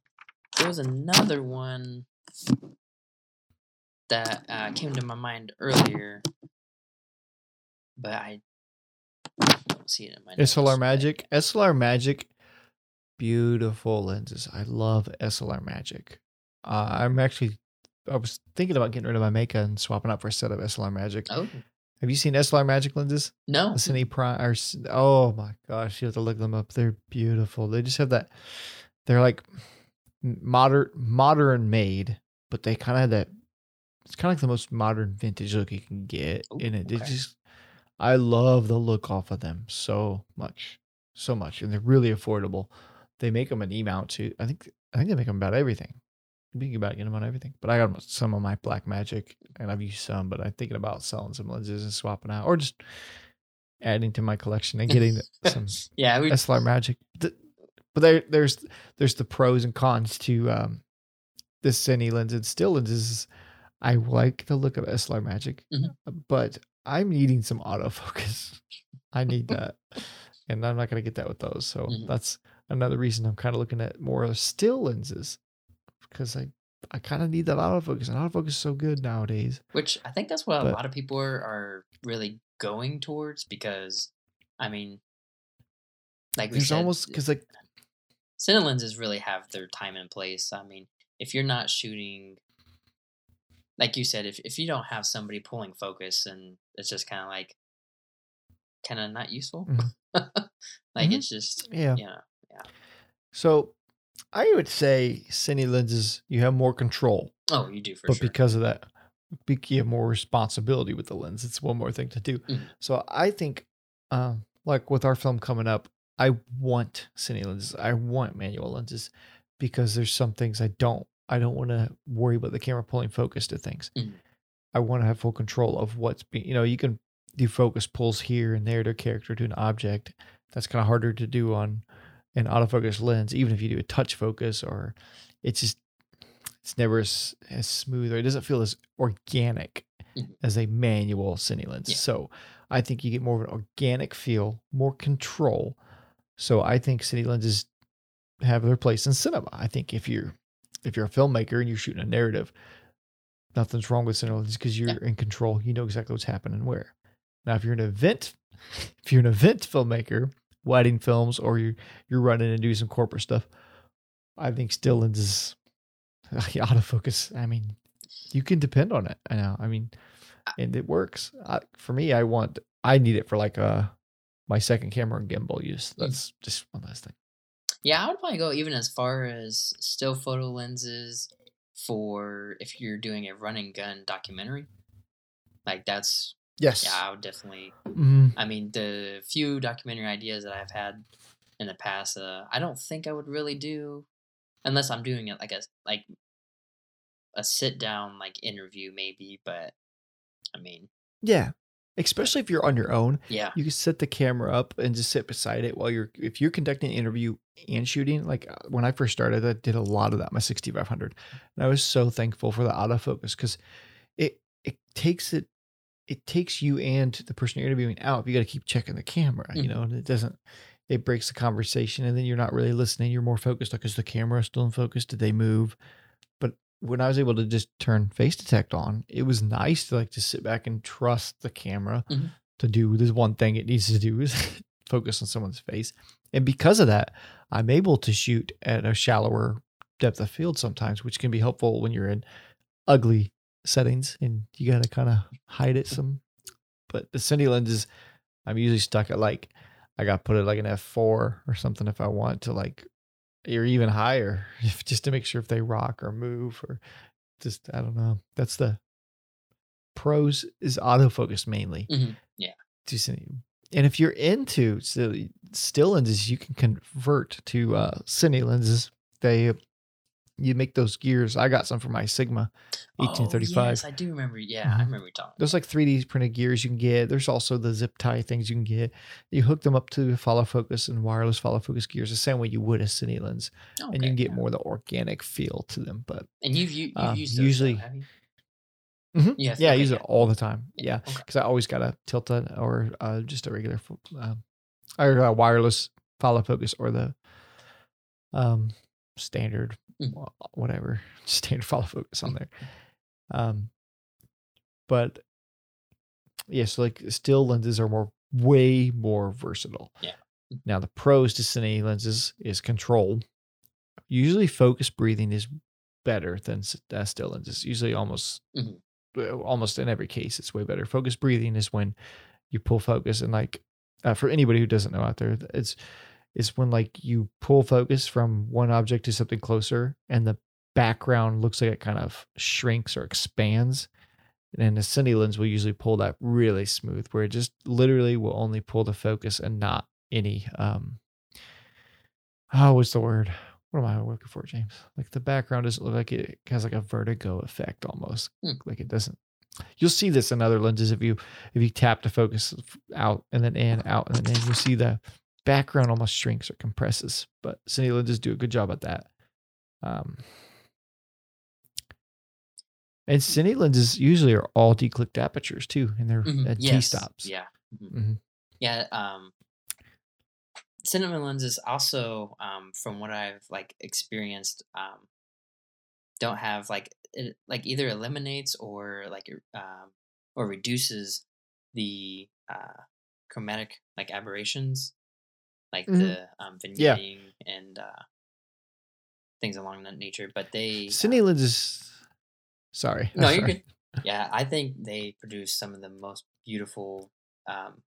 there was another one that uh, came to my mind earlier, but I don't see it in my notes. SLR but- Magic. SLR Magic. Beautiful lenses. I love SLR Magic. Uh, I'm actually. I was thinking about getting rid of my Meka and swapping out for a set of SLR Magic. Oh Have you seen SLR Magic lenses? no! The Cine Prime. Or, oh my gosh, you have to look them up. They're beautiful. They just have that. They're like modern, modern made, but they kind of have that. It's kind of like the most modern vintage look you can get Ooh, in it. It just, I love the look off of them so much, so much, and they're really affordable. They make them an E mount too. I think I think they make them about everything. I'm thinking about getting them on everything, but I got some of my Blackmagic, and I've used some. But I'm thinking about selling some lenses and swapping out, or just adding to my collection and getting some yeah, we SLR Magic. But there, there's there's the pros and cons to um, this Cine lens and still lenses. I like the look of SLR Magic, Mhm. but I'm needing some autofocus. I need that, and I'm not gonna get that with those. So Mhm. that's another reason I'm kind of looking at more still lenses because I I kind of need that autofocus, and autofocus is so good nowadays. Which I think that's what a lot of people are, are really going towards because, I mean, like we There's said, almost because like Cine lenses really have their time and place. I mean, if you're not shooting, like you said, if if you don't have somebody pulling focus, and it's just kind of like, kind of not useful. Mhm. like Mhm. it's just, yeah. you know, So I would say Cine lenses you have more control. oh, you do for but sure. because of that, you have more responsibility with the lens. It's one more thing to do. Mhm. So I think, um, like with our film coming up, I want cine lenses. I want manual lenses because there's some things I don't. I don't want to worry about the camera pulling focus to things. Mhm. I want to have full control of what's being. You know, you can do focus pulls here and there to a character to an object. That's kind of harder to do on an autofocus lens, even if you do a touch focus or it's just it's never as, as smooth or it doesn't feel as organic Mhm. as a manual cine lens. Yeah. So I think you get more of an organic feel, more control. So I think cine lenses have their place in cinema. I think if you're if you're a filmmaker and you're shooting a narrative, nothing's wrong with cine lenses because you're Yeah. in control. You know exactly what's happening where. Now, if you're an event, if you're an event filmmaker, wedding films, or you're you're running and doing some corporate stuff, I think still lenses, autofocus. I mean, you can depend on it. I know. I mean, and it works. I, for me, I want, I need it for like uh my second camera and gimbal use. That's just one last thing. Yeah, I would probably go even as far as still photo lenses for if you're doing a run and gun documentary. Like that's Yes. yeah, I would definitely. Mhm. I mean, the few documentary ideas that I've had in the past, uh, I don't think I would really do unless I'm doing it like a like a sit down like interview maybe. But I mean, Yeah. Especially if you're on your own, yeah, you can set the camera up and just sit beside it while you're if you're conducting an interview and shooting like uh, when i first started i did a lot of that my 6500 and i was so thankful for the autofocus because it it takes it it takes you and the person you're interviewing out you got to keep checking the camera you Mhm. know and it doesn't it breaks the conversation and then you're not really listening you're more focused like is the camera still in focus did they move but when i was able to just turn face detect on it was nice to like to sit back and trust the camera Mhm. to do this one thing it needs to do is focus on someone's face and because of that i'm able to shoot at a shallower depth of field sometimes which can be helpful when you're in ugly settings and you got to kind of hide it some but the cine lenses i'm usually stuck at like i got to put it like an f4 or something if i want to like or even higher if, just to make sure if they rock or move or just i don't know that's the pros is autofocus mainly Mhm. Yeah. And if you're into still, still lenses, you can convert to uh, cine lenses. They you make those gears. I got some for my Sigma Oh, 1835. yes, I do remember. Yeah, I Mhm. remember you talking. There's like 3D printed gears you can get. There's also the zip tie things you can get. You hook them up to follow focus and wireless follow focus gears the same way you would a cine lens, and you can get yeah. more of the organic feel to them. But And you've you, you've um, used those, usually- though, have you? Mhm. You have- yeah, I okay, use it all the time. Yeah, Yeah, okay. because I always got a Tilta or uh, just a regular, um, or a wireless follow focus or the um standard Mm. wha- whatever standard follow focus on there. Um, but yeah, so like still lenses are more way more versatile. Yeah. Mm. Now the pros to cine lenses is control. Usually, focus breathing is better than uh, still lenses. Usually, almost Mhm. almost in every case, it's way better. Focus breathing is when you pull focus, and like uh, for anybody who doesn't know out there, it's it's when like you pull focus from one object to something closer, and the background looks like it kind of shrinks or expands. And the cine lens will usually pull that really smooth, where it just literally will only pull the focus and not any um. Oh, what's the word? What am I looking for, James? Like the background doesn't look like it has like a vertigo effect almost. Hmm. Like it doesn't. You'll see this in other lenses if you if you tap the focus out and then in, out and then in. You'll see the background almost shrinks or compresses. But cine lenses do a good job at that. Um, and cine lenses usually are all declicked apertures too, and they're Mhm, at T stops. Yeah. mhm. Mhm. Yeah. Um, cinema lenses also, um, from what I've like experienced, um, don't have like it like either eliminates or like um or reduces the uh chromatic like aberrations, like Mhm. the um Yeah. vignetting and uh things along that nature. But they uh, lenses. Sorry. no, you're good. Yeah, I think they produce some of the most beautiful um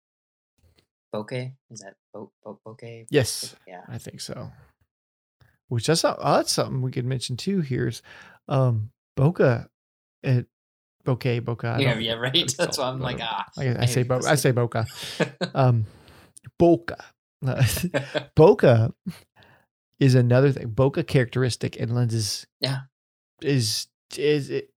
bokeh. Is that bo- bo- bokeh? Yes. Yeah. I think so. Which that's not, oh, that's something we could mention too. Here is um Boca at bouquet Boca. Yeah, yeah, right. That's why I'm like, ah. I, I hate say Bo- I say say Boca. Um, Boca. Boca is another thing. Boca characteristic in lenses. Yeah. Is is it?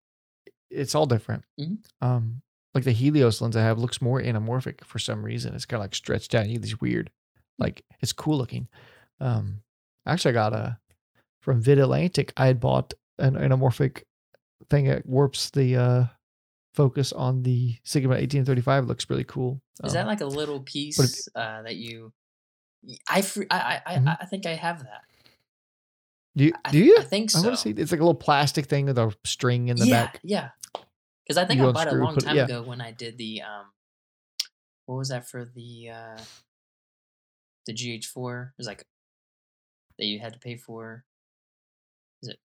It's all different. Mhm. Um, like the Helios lens I have looks more anamorphic for some reason. It's kind of like stretched out. You get these weird, like it's cool looking. Um, actually, I got a from Vid Atlantic. I had bought an anamorphic thing that warps the uh focus on the Sigma 1835. Looks really cool. Is Um, that like a little piece uh, that you? I I I, Mhm. I I think I have that. do you? I, Do you? I think I so. want to see. It's like a little plastic thing with a string in the yeah, back. yeah. Because I think You I bought it a long put it- time yeah. ago when I did the um, what was that for the uh, the GH4? It was like that you had to pay for. Is it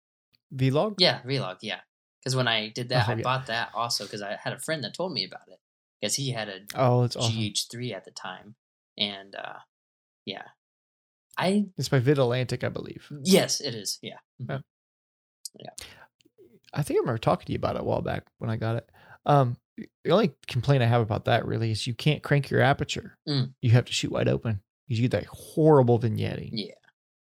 V-Log. Yeah, V-Log. Yeah, because when I did that, Oh, I yeah. bought that also because I had a friend that told me about it because he had a Oh, it's. GH3 at the time, and uh, yeah, I It's by Vid Atlantic, I believe. yes, it is. Yeah, Mhm. Yeah. I think I remember talking to you about it a while back when I got it. Um, the only complaint I have about that really is you can't crank your aperture. Mm. You have to shoot wide open. You get that horrible vignetting, yeah.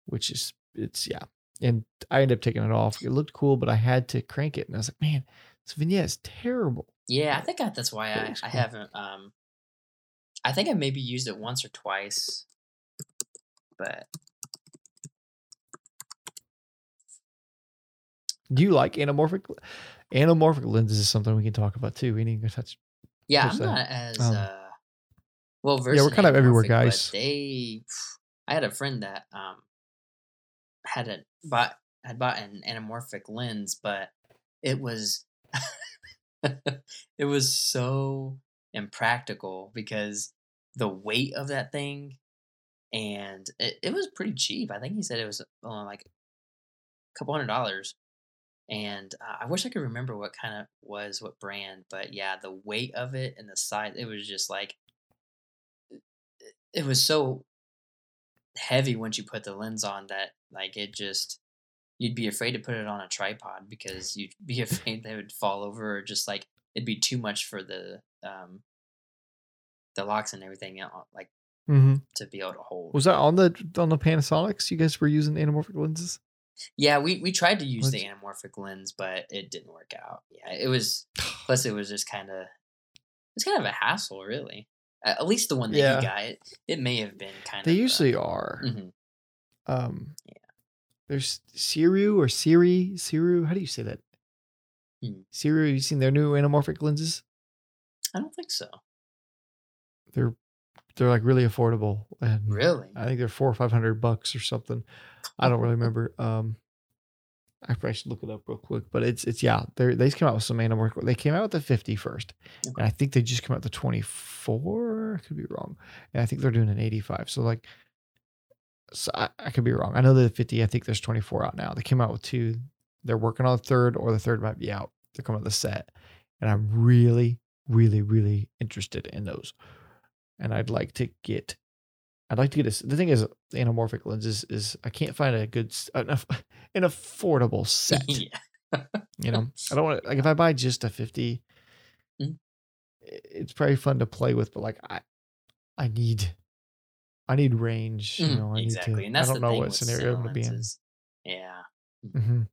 which is it's yeah. And I ended up taking it off. It looked cool, but I had to crank it, and I was like, man, this vignette is terrible. Yeah, I think that's why I, I haven't. Um, I think I maybe used it once or twice, but Do you like anamorphic? Anamorphic lenses is something we can talk about too. We need to touch. yeah, I'm not as Um, uh, well versed. yeah, we're kind of everywhere, guys. They, I had a friend that um had a bought had bought an anamorphic lens, but it was it was so impractical because the weight of that thing and it, it was pretty cheap. I think he said it was only like a couple hundred dollars. And uh, I wish I could remember what kind of was what brand, but yeah, the weight of it and the size, it was just like it- it was so heavy once you put the lens on that like it just you'd be afraid to put it on a tripod because you'd be afraid they would fall over or just like it'd be too much for the um the locks and everything, uh, like hmm to be able to hold. Was that on the on the Panasonics? You guys were using anamorphic lenses? Yeah, we we tried to use the anamorphic lens, but it didn't work out. Yeah, it was plus it was just kind of it's kind of a hassle, really. At least the one that Yeah. you got, it, it may have been kind They of. They usually are. hmm Um, Yeah. There's Sirui or Siri. Sirui. How do you say that? Hmm. Sirui. You seen their new anamorphic lenses? I don't think so. They're they're like really affordable. And Really? I think they're four or five hundred bucks or something. I don't really remember. Um, I probably should look it up real quick. But it's it's yeah. They they just came out with some anamorphic. They came out with the 50 first, Okay. and I think they just came out with the twenty four. I could be wrong. And I think they're doing an eighty five. So like. So I, I could be wrong. I know the 50, I think there's 24 out now. They came out with two. They're working on the third, or the third might be out. They're coming with the set. And I'm really, really, really interested in those. And I'd like to get I'd like to get a. The thing is, anamorphic lenses is I can't find a good, enough an, affordable set. yeah. You know, I don't want to like if I buy just a 50 Mhm. It's probably fun to play with, but like I, I need, I need range. You Mhm, know, I exactly, need to. and that's I don't know what scenario I'm gonna be in. Yeah. hmm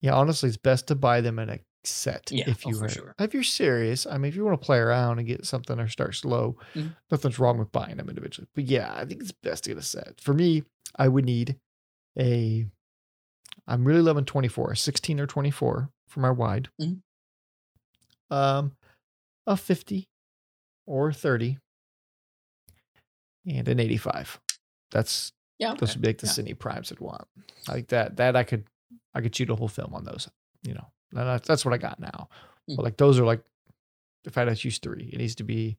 Yeah, honestly, it's best to buy them in a set Yeah, if oh, you for are, sure. if you're serious. I mean, if you want to play around and get something or start slow, Mhm. nothing's wrong with buying them individually. But yeah, I think it's best to get a set. For me, I would need a. I'm really loving 24, a 16 or 24 for my wide. Mhm. Um, a 50 or 30, and an 85. That's Yeah. those Okay. would be like the yeah. cine primes I'd want. Like that. That I could, I could shoot a whole film on those. You know, and that's that's what I got now. Mm. But like those are like, if I had to choose three, it needs to be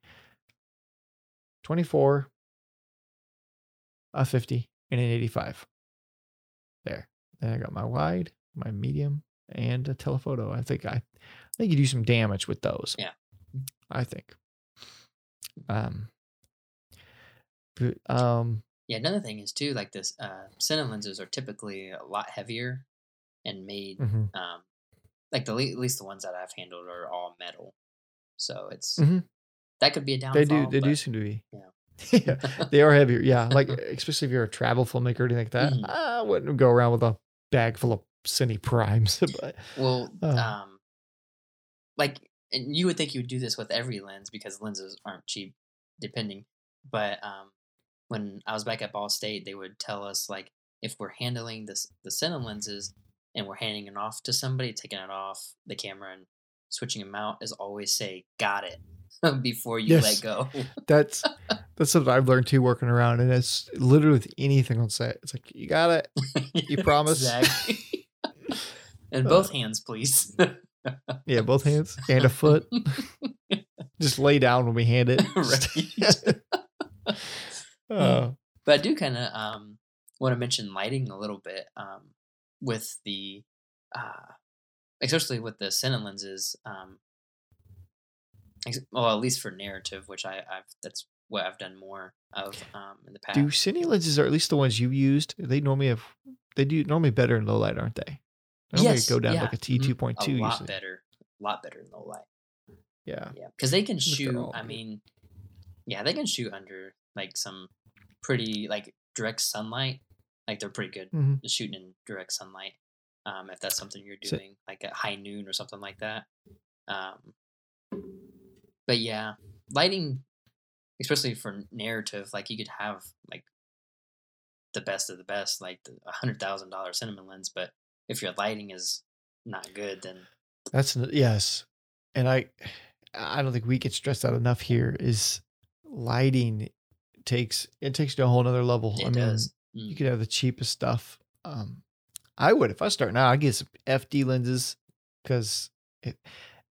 twenty four, a fifty, and an eighty five. There. Then I got my wide, my medium, and a telephoto. I think I, I think you do some damage with those. Yeah. I think. Um. But, um. Yeah, another thing is too, like this, uh, Cine lenses are typically a lot heavier and made, mhm. um, like the at least the ones that I've handled are all metal, so it's Mhm. that could be a downfall. They do. They do seem to be. yeah. yeah, they are heavier. Yeah, like especially if you're a travel filmmaker or anything like that. Mhm. I wouldn't go around with a bag full of cine primes. but Well, Oh. um, like, and you would think you would do this with every lens because lenses aren't cheap, depending. But um, when I was back at Ball State, they would tell us like if we're handling this the Cine lenses and we're handing it off to somebody, taking it off the camera and switching them out, is always say "got it" before you Yes. let go. that's that's something I've learned too working around, and it's literally with anything on set. It's like you got it. You promise? Exactly. and Uh, both hands, please. Yeah, both hands and a foot. Just lay down when we hand it. Right. uh, But I do kind of um, want to mention lighting a little bit um, with the, uh, especially with the Cine lenses. Um, well, at least for narrative, which I, I've that's what I've done more of um, in the past. do cine lenses, or at least the ones you used, they normally have they do normally better in low light, aren't they? They normally Yes, go down yeah, like a T two point two. a lot usually. better, a lot better in low light. Yeah. Yeah, because they can shoot. all I mean, yeah, they can shoot under like some pretty like direct sunlight. Like they're pretty good Mhm. shooting in direct sunlight. Um, if that's something you're So- doing, like at high noon or something like that. Um, but yeah, lighting, especially for narrative, like you could have like the best of the best, like the hundred thousand dollar cinema lens, but if your lighting is not good, then That's yes, and I, I don't think we get stressed out enough here. Is lighting takes it takes to a whole nother level. it I mean, does. You Mm. could have the cheapest stuff. Um, I would if I start now. I would get some FD lenses because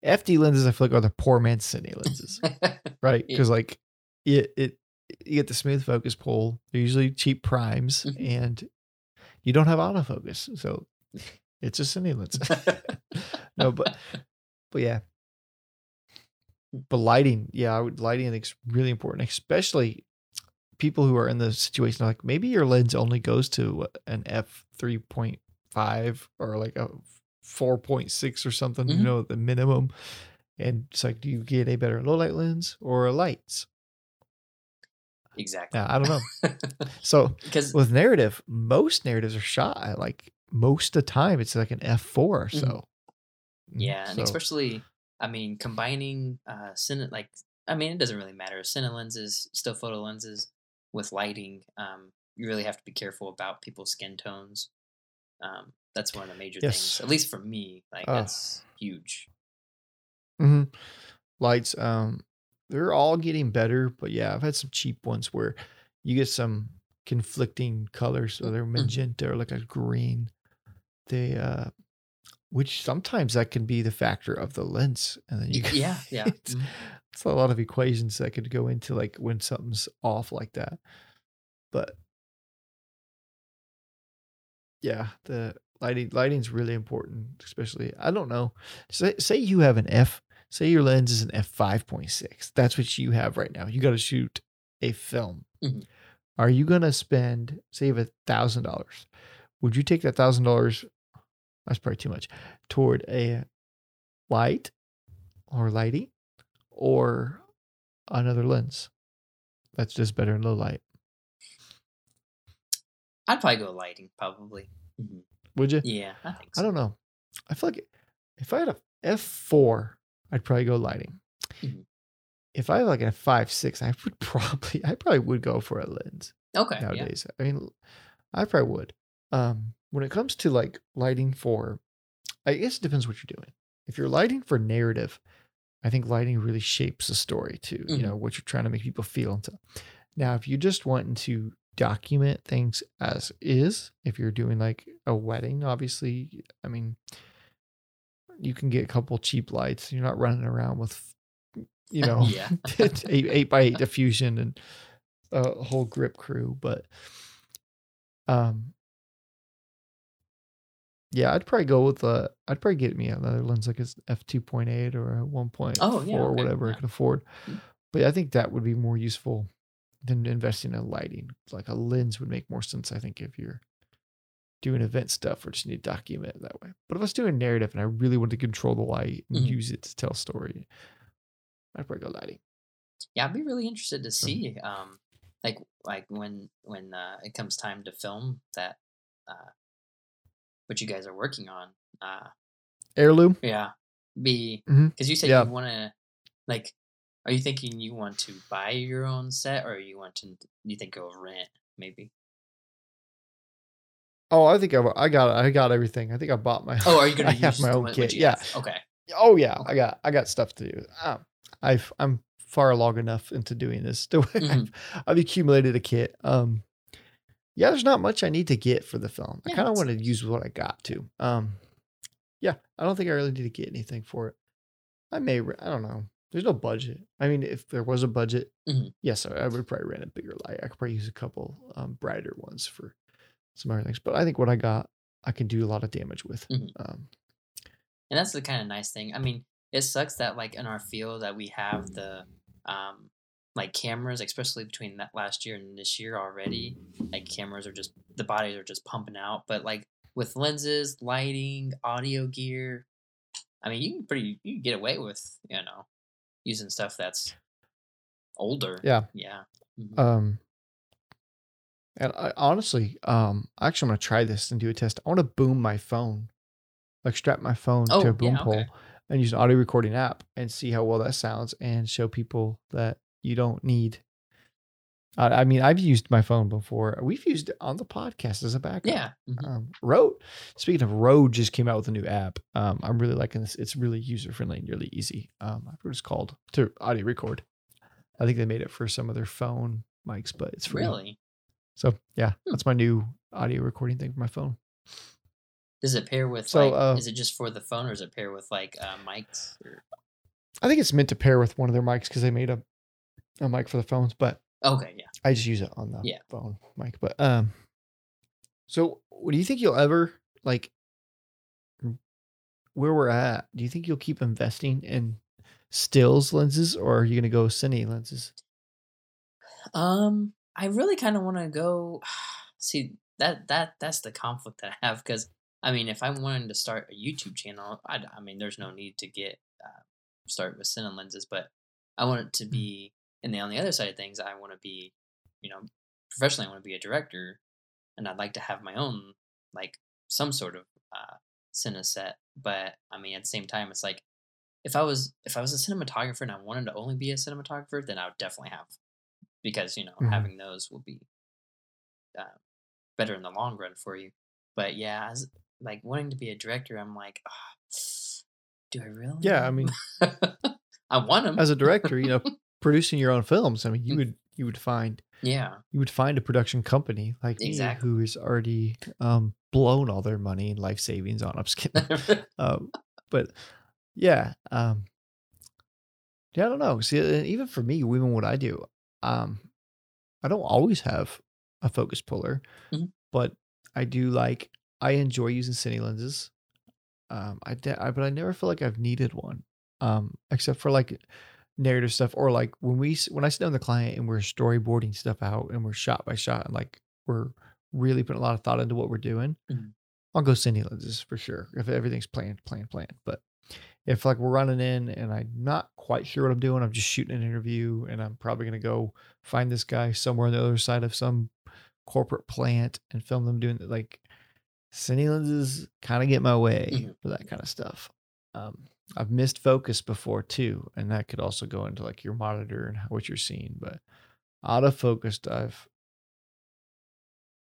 FD lenses I feel like are the poor man's cine lenses, right? Yeah. Because like it it you get the smooth focus pull. They're usually cheap primes, Mhm. and you don't have autofocus, so it's a cine lens. no, but but yeah. But lighting, yeah, I would lighting I think is really important, especially people who are in the situation like maybe your lens only goes to an f three point five or like a four point six or something, Mhm. you know, the minimum. And it's like, do you get a better low light lens or a lights? exactly. Yeah, I don't know. So Because with narrative, most narratives are shot at like most of the time it's like an f four or so. Mm, yeah, and especially I mean combining uh cine like I mean it doesn't really matter cine lenses, still photo lenses with lighting. Um, you really have to be careful about people's skin tones. Um, that's one of the major Yes. things, at least for me. Like Uh, that's huge. hmm Lights, um, they're all getting better, but yeah, I've had some cheap ones where you get some conflicting colors, so they're Mhm. magenta or like a green. They, uh, which sometimes that can be the factor of the lens, and then you, yeah, yeah. mhm. It's a lot of equations that could go into like when something's off like that. But yeah, the lighting lighting's really important, especially I don't know. Say say you have an F, say your lens is an F five point six. That's what you have right now. You got to shoot a film. Mhm. Are you gonna spend save a thousand dollars? Would you take that thousand dollars? That's probably too much toward a light or lighting or another lens that's just better in low light. I'd probably go lighting, probably. Mhm. Would you? Yeah, I think I don't know. I feel like if I had a F four, I'd probably go lighting. Mhm. If I had like a five six, I would probably I probably would go for a lens Okay, yeah. nowadays. I mean, I probably would. Um, when it comes to like lighting for, I guess it depends what you're doing. If you're lighting for narrative, I think lighting really shapes the story too. You Mhm. know what you're trying to make people feel and stuff. Now, if you're just wanting to document things as is, if you're doing like a wedding, obviously, I mean, you can get a couple cheap lights. You're not running around with, you know, Yeah. eight, eight by eight diffusion and a whole grip crew. But, um, yeah, I'd probably go with uh I'd probably get me another lens like a f two point eight or a one point Oh, four yeah, or okay, whatever I can afford. Mm. But I think that would be more useful than investing in lighting. Like a lens would make more sense, I think, if you're doing event stuff or just need to document it that way. But if I was doing narrative and I really wanted to control the light and Mhm. use it to tell a story, I'd probably go lighting. yeah i'd be really interested to see um like like when when uh it comes time to film that uh what you guys are working on uh Heirloom? yeah be because you said Yeah. you want to like are you thinking you want to buy your own set or you want to you think of rent maybe Oh, I think I, I got I got everything. I think I bought my oh are you gonna I use have my own kit. Yeah. okay Oh yeah, Okay. I got I got stuff to do. Um, I've I'm far along enough into doing this. Mhm. I've, I've accumulated a kit. Um, yeah, there's not much I need to get for the film. I kind of want to use what I got to. Um, yeah, I don't think I really need to get anything for it. I may. I don't know. There's no budget. I mean, if there was a budget, Mhm. yes, I, I would probably rent a bigger light. I could probably use a couple um, brighter ones for some other things. But I think what I got, I can do a lot of damage with. Mhm. Um, and that's the kind of nice thing i mean it sucks that like in our field that we have the um like cameras especially between that last year and this year already like cameras are just the bodies are just pumping out but like with lenses lighting audio gear i mean you can pretty you can get away with you know using stuff that's older Yeah. yeah Mhm. Um, and I honestly, um, actually, I'm gonna try this and do a test. I want to boom my phone, like strap my phone Oh, to a boom okay. pole and use an audio recording app and see how well that sounds and show people that you don't need. I, I mean, I've used my phone before. We've used it on the podcast as a backup. yeah mhm. Um, Rode. Speaking of Rode, just came out with a new app. Um, I'm really liking this. It's really user friendly and really easy. Um, I forget it's called to audio record. I think they made it for some of their phone mics, but it's free. really So yeah, Hmm. that's my new audio recording thing for my phone. does it pair with So, like uh, is it just for the phone or does it pair with like uh, mics or... I think it's meant to pair with one of their mics because they made a a mic for the phones, but okay yeah I just use it on the Yeah. phone mic. But um, so what do you think you'll ever like? Where we're at, do you think you'll keep investing in stills lenses, or are you going to go cine lenses? Um, I really kind of want to go. See that that that's the conflict that I have because I mean, if I wanted to start a YouTube channel, I, I mean, there's no need to get uh, start with Cine lenses, but I want it to Mm. be. And then on the other side of things, I want to be you know, professionally, I want to be a director, and I'd like to have my own like some sort of uh, cine set. But I mean, at the same time, it's like if I was if I was a cinematographer and I wanted to only be a cinematographer, then I would definitely have because you know Mhm. having those will be uh, better in the long run for you. But yeah, as like wanting to be a director, I'm like, ah, do I really? Yeah, I mean, I want them. as a director, you know, producing your own films, I mean, Mm. you would you would find yeah, you would find a production company like Exactly. me who has already um, blown all their money and life savings on. I'm just kidding. um, but yeah, um, yeah, I don't know. See, even for me, even what I do, um, I don't always have a focus puller, Mhm. but I do like. I enjoy using cine lenses. Um, I, de- I but I never feel like I've needed one, um, except for like narrative stuff or like when we when I sit down with the client and we're storyboarding stuff out and we're shot by shot and like we're really putting a lot of thought into what we're doing. Mhm. I'll go cine lenses for sure if everything's planned, planned, planned. But if like we're running in and I'm not quite sure what I'm doing, I'm just shooting an interview and I'm probably gonna go find this guy somewhere on the other side of some corporate plant and film them doing like cine lenses kind of get my way Mhm. for that kind of stuff. Um, I've missed focus before too, and that could also go into like your monitor and what you're seeing. But autofocused, I've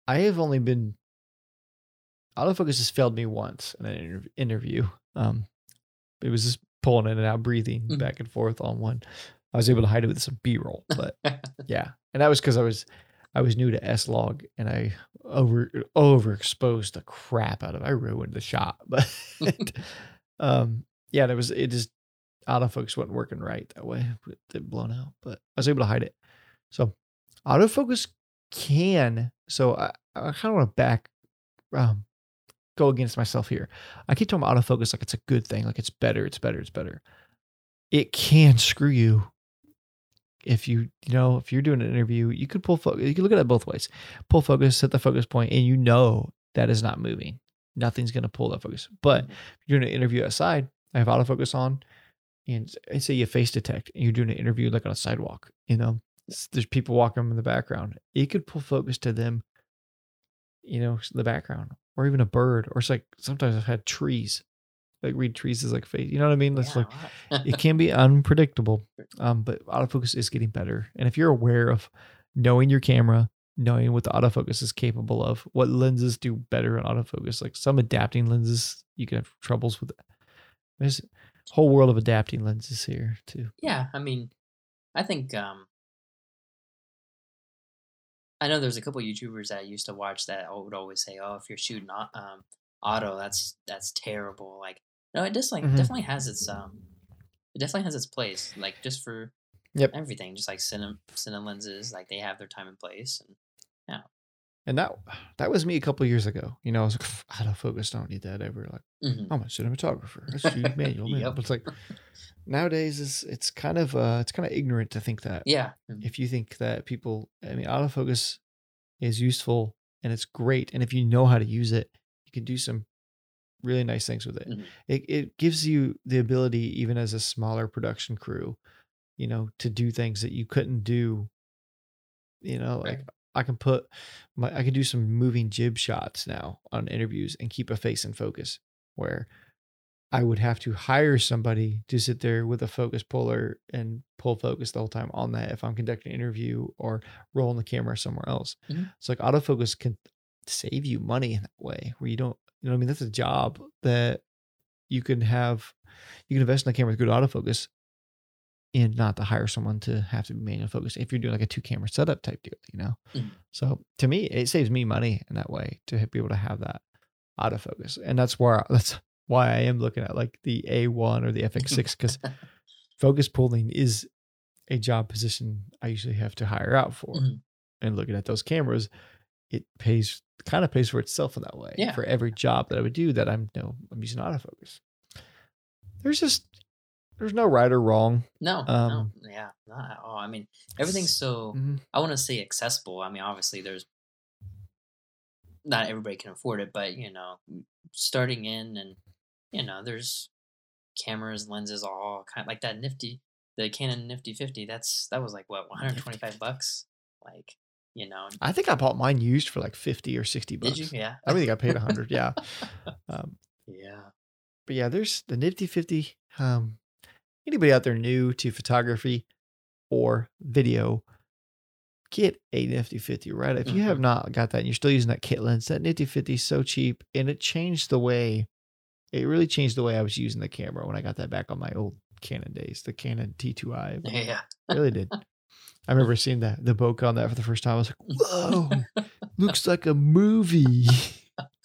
I have only been autofocus has failed me once in an interv- interview. Um, it was just pulling in and out, breathing Mhm. back and forth on one. I was able to hide it with some B roll, but yeah, and that was because I was I was new to S log and I over overexposed the crap out of. I ruined the shot, but um, yeah, there was it just autofocus wasn't working right that way. It blown out, but I was able to hide it. So autofocus can. So I, I kind of want to back um, go against myself here. I keep talking about autofocus like it's a good thing, like it's better, it's better, it's better. It can screw you if you you know if you're doing an interview. You could pull focus. You could look at it both ways. Pull focus, set the focus point, and you know that is not moving. Nothing's going to pull that focus. But Mhm. if you're doing an interview outside, I have autofocus on, and I say you face detect, and you're doing an interview like on a sidewalk. You know, there's people walking in the background. It could pull focus to them. You know, the background, or even a bird, or it's like sometimes I've had trees, like read trees as like face. You know what I mean? It's Yeah, like it can be unpredictable. Um, but autofocus is getting better. And if you're aware of knowing your camera, knowing what the autofocus is capable of, what lenses do better in autofocus, like some adapting lenses, you can have troubles with. There's a whole world of adapting lenses here too. yeah, I mean, I think um, I know there's a couple YouTubers that I used to watch that would always say, "Oh, if you're shooting um, auto, that's that's terrible." Like, no, it just like Mhm. definitely has its um, it definitely has its place. Like just for Yep. everything, just like cine cine lenses, like they have their time and place. And And that that was me a couple years ago. You know, I was like, autofocus, don't need that ever. Like, Mhm. I'm a cinematographer. I shoot manual. man." Yep. But it's like nowadays is it's kind of uh it's kind of ignorant to think that. yeah, mhm. if you think that people i mean autofocus is useful and it's great and if you know how to use it you can do some really nice things with it Mhm. it, it gives you the ability even as a smaller production crew you know to do things that you couldn't do you know like Right. I can put my i can do some moving jib shots now on interviews and keep a face in focus where I would have to hire somebody to sit there with a focus puller and pull focus the whole time on that if I'm conducting an interview or rolling the camera somewhere else. Mhm. So like autofocus can save you money in that way where you don't you know what I mean that's a job that you can have you can invest in the camera with good autofocus and not to hire someone to have to be manual focused if you're doing like a two camera setup type deal, you know. Mhm. So to me, it saves me money in that way to be able to have that autofocus, and that's where that's why I am looking at like the A1 or the FX6 because focus pulling is a job position I usually have to hire out for. Mhm. And looking at those cameras, it pays kind of pays for itself in that way. Yeah. For every job that I would do that I'm you know, I'm using autofocus. There's just there's no right or wrong. No, Um, no, yeah, not at all. I mean, everything's so Mhm. I want to say accessible. I mean, obviously, there's not everybody can afford it, but you know, starting in and you know, there's cameras, lenses, all kind of, like that nifty, the Canon Nifty 50. That's that was like what 125 bucks. Like you know. I think I bought mine used for like 50 or 60 bucks. Did you? Yeah. I think I paid 100. yeah. Um, Yeah. but yeah, there's the Nifty 50. Um, anybody out there new to photography or video, get a Nifty 50, right? If you have Mhm. not got that and you're still using that kit lens, that Nifty 50 is so cheap and it changed the way, it really changed the way I was using the camera when I got that back on my old Canon days, the Canon T2i. Yeah. Really did. I remember seeing that the bokeh on that for the first time. I was like, whoa, looks like a movie.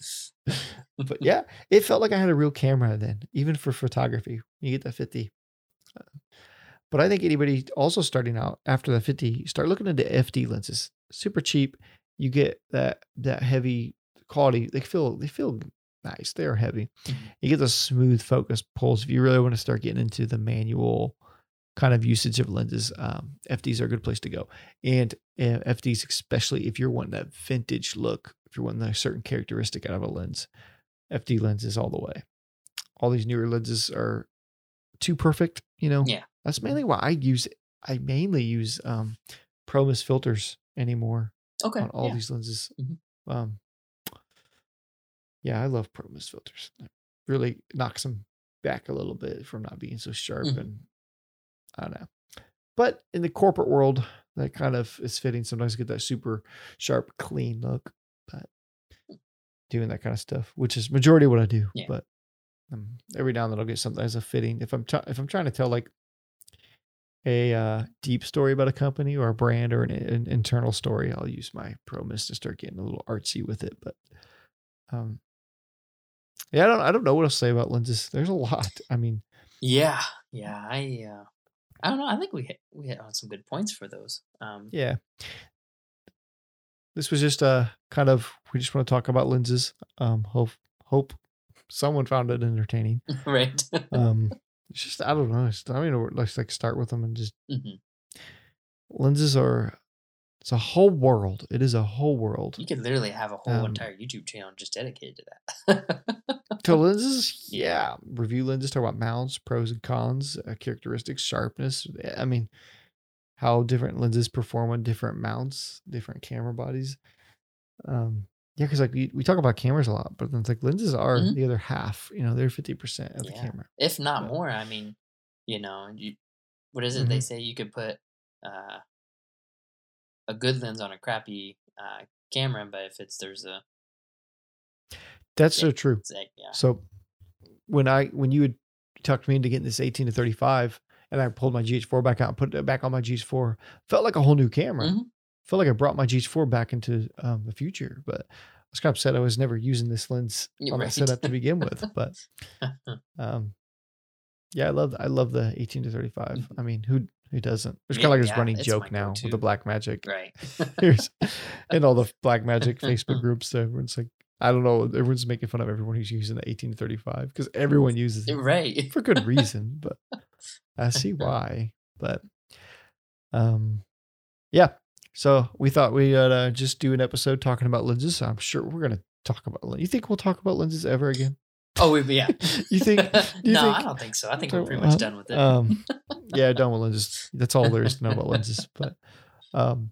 but yeah, it felt like I had a real camera then, even for photography. You get that 50. But I think anybody also starting out after the 50, start looking into FD lenses. Super cheap. You get that that heavy quality. They feel they feel nice. They're heavy. Mhm. You get the smooth focus pulls. If you really want to start getting into the manual kind of usage of lenses, um, FDs are a good place to go. And uh, FDs, especially if you're wanting that vintage look, if you're wanting a certain characteristic out of a lens, FD lenses all the way. All these newer lenses are too perfect, you know. Yeah. That's mainly why I use I mainly use um ProMist filters anymore Okay. on all yeah. these lenses. Mhm. Um yeah, I love ProMist filters. It really knocks them back a little bit from not being so sharp Mhm. and I don't know. But in the corporate world, that kind of is fitting. Sometimes get that super sharp, clean look. But doing that kind of stuff, which is majority of what I do. Yeah. But um, every now and then I'll get something as a fitting. If I'm try- if I'm trying to tell like a uh, deep story about a company or a brand or an, an internal story, I'll use my ProMist to start getting a little artsy with it. But um, yeah, I don't I don't know what else to say about lenses. There's a lot. I mean, Yeah. Yeah. I. Uh, I don't know. I think we hit, we hit on some good points for those. Um, yeah. This was just a kind of we just want to talk about lenses. Um, hope hope someone found it entertaining. right. Um, it's just I don't know. It's, I mean, let's like start with them and just Mhm. lenses are it's a whole world. It is a whole world. You could literally have a whole Um, entire YouTube channel just dedicated to that. To lenses, yeah. Review lenses, talk about mounts, pros and cons, uh, characteristics, sharpness. eh, I mean, how different lenses perform on different mounts, different camera bodies. Um, yeah, because like we, we talk about cameras a lot, but then it's like lenses are Mhm. the other half. You know, they're fifty percent of the camera. if not Yeah. more. I mean, you know, you what is it they Mhm. say you could put uh, a good lens on a crappy uh, camera, but if it's there's a That's Yeah. so true. like, yeah, So when I when you would talk me into getting this 18 to 35 and I pulled my GH4 back out and put it back on my GH4, felt like a whole new camera. Mhm. Felt like I brought my GH4 back into um, the future, but I was kind of upset I was never using this lens Yeah, on that right. setup to begin with. But um, yeah, I love I love the 18 to 35. Mhm. I mean, who who doesn't? It's Yeah, kind of like this yeah, running joke now go-to. with the Blackmagic. right. Here's and all the Blackmagic Facebook groups. So everyone's like, I don't know, everyone's making fun of everyone who's using the 18 to 35 because everyone uses it right. for good reason, but I see why. But um, yeah. So we thought we would uh, just do an episode talking about lenses. I'm sure we're gonna talk about. len- You think we'll talk about lenses ever again? Oh, we, yeah. You think- you no, I don't think so. I think we're pretty much uh, done with it. Um, yeah, done with lenses. That's all there is to know about lenses. But um,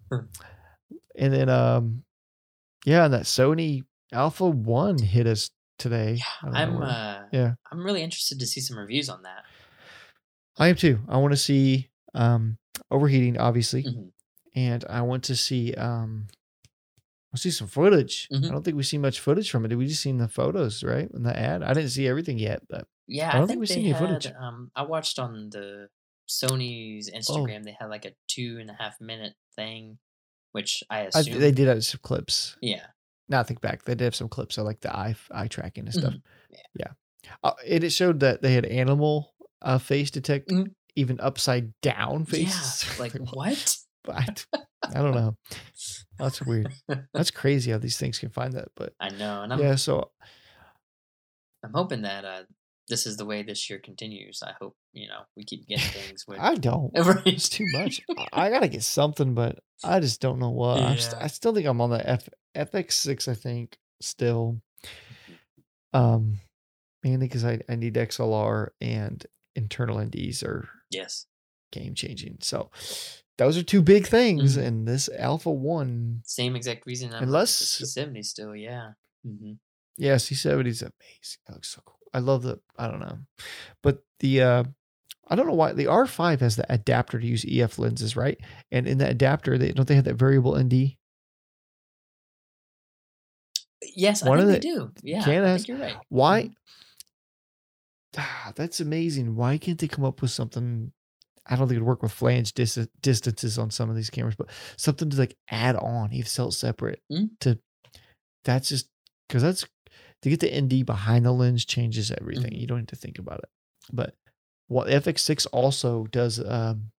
and then um, yeah, and that Sony Alpha One hit us today. Know I'm where- uh, yeah. I'm really interested to see some reviews on that. I am too. I want to see um overheating, obviously, Mhm. And I want to see um I see some footage. Mhm. I don't think we see much footage from it. Did we just seen the photos, right? In the ad. I didn't see everything yet, but Yeah, I I, don't think, think we've they seen any footage. Um, I watched on the Sony's Instagram. They had like a two and a half minute thing, which I I, assume. they did have some clips. yeah, Now I think back, they did have some clips of like the eye eye tracking and stuff. Mhm. Yeah, uh, and it showed that they had animal uh, face detect, Mhm. even upside down faces. yeah. Like Like, what? But I don't know. That's weird. That's crazy how these things can find that. But I know, and I'm yeah, so I'm hoping that uh, this is the way this year continues. I hope you know we keep getting things. With, I don't. It's too much. I- I gotta get something, but I just don't know what. I'm st- I still think I'm on the F FX six. I think still, um, mainly because I I need XLR and internal NDs are Yes. game changing. So those are two big things, Mhm. and this Alpha One, Same exact reason. I'm Unless- C70 still, yeah. hmm yeah, C70 is amazing. It looks so cool. I love the. I don't know, but the. uh I don't know why the R5 has the adapter to use EF lenses, right? And in the adapter, they don't they have that variable ND? Yes, One I of think the- they do. Yeah, I think you're right. Why? Mhm. Ah, that's amazing. Why can't they come up with something? I don't think it'd work with flange dis- distances on some of these cameras, but something to like add on, even sell separate. Mm. To that's just because that's to get the ND behind the lens changes everything. Mhm. You don't need to think about it. But what FX6 also does, um,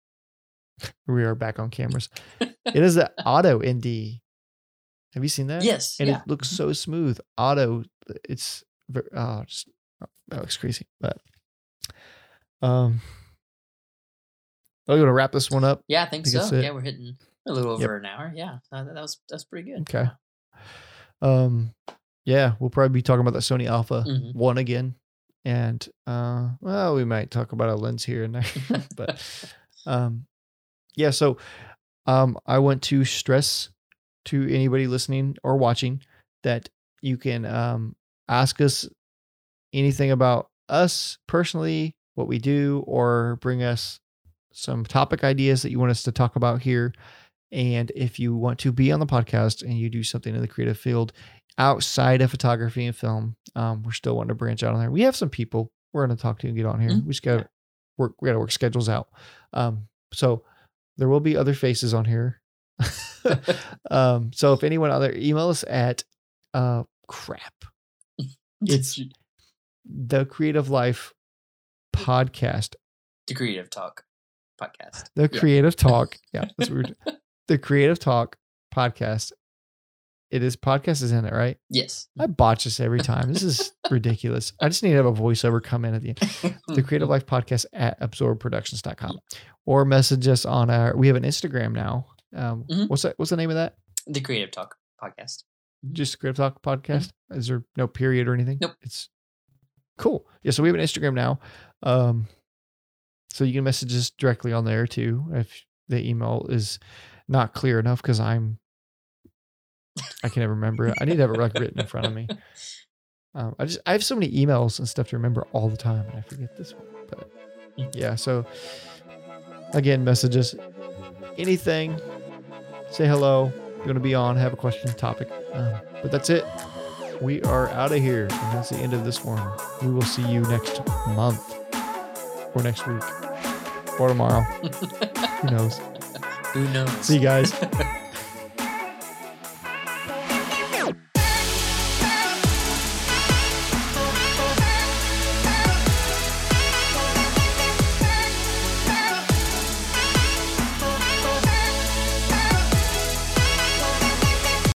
we are back on cameras. it is the auto ND. Have you seen that? Yes, and yeah. it looks so smooth. Auto, it's oh, just oh, that looks crazy. But um, are you gonna wrap this one up? Yeah, I think think so. Yeah, we're hitting a little Yep. over an hour. Yeah, uh, that, that was that's pretty good. Okay. Um, yeah, we'll probably be talking about the Sony Alpha Mhm. One again, and uh, well, we might talk about a lens here and there, but um, yeah. So, um, I want to stress to anybody listening or watching that you can um ask us anything about us personally, what we do, or bring us some topic ideas that you want us to talk about here. And if you want to be on the podcast and you do something in the creative field outside of photography and film, um, we're still wanting to branch out on there. We have some people we're going to talk to and get on here. Mhm. We just got to work. We got to work schedules out. Um, so there will be other faces on here. um, so if anyone out there, email us at uh, crap. It's the Creative Life podcast. the Creative Talk podcast. The Yeah. Creative Talk. Yeah, that's weird. the Creative Talk podcast. It is podcast is in it, right? Yes. I botch this every time. This is ridiculous. I just need to have a voiceover come in at the end. The Creative Life Podcast at absorbproductions.com or message us on our we have an Instagram now. Um, Mhm. what's that what's the name of that? the Creative Talk podcast. Just Creative Talk podcast? Is there no period or anything? Mm-hmm. Nope. It's cool. Yeah, so we have an Instagram now. Um so you can message us directly on there too if the email is not clear enough because I'm I can never remember it. I need to have it like written in front of me. Um, I just I have so many emails and stuff to remember all the time, and I forget this one. But yeah, so again, messages, anything, say hello. You want to be on, have a question, topic. Um, but that's it. We are out of here, and that's the end of this one. We will see you next month, or next week, or tomorrow. Who knows? Who knows? See you guys.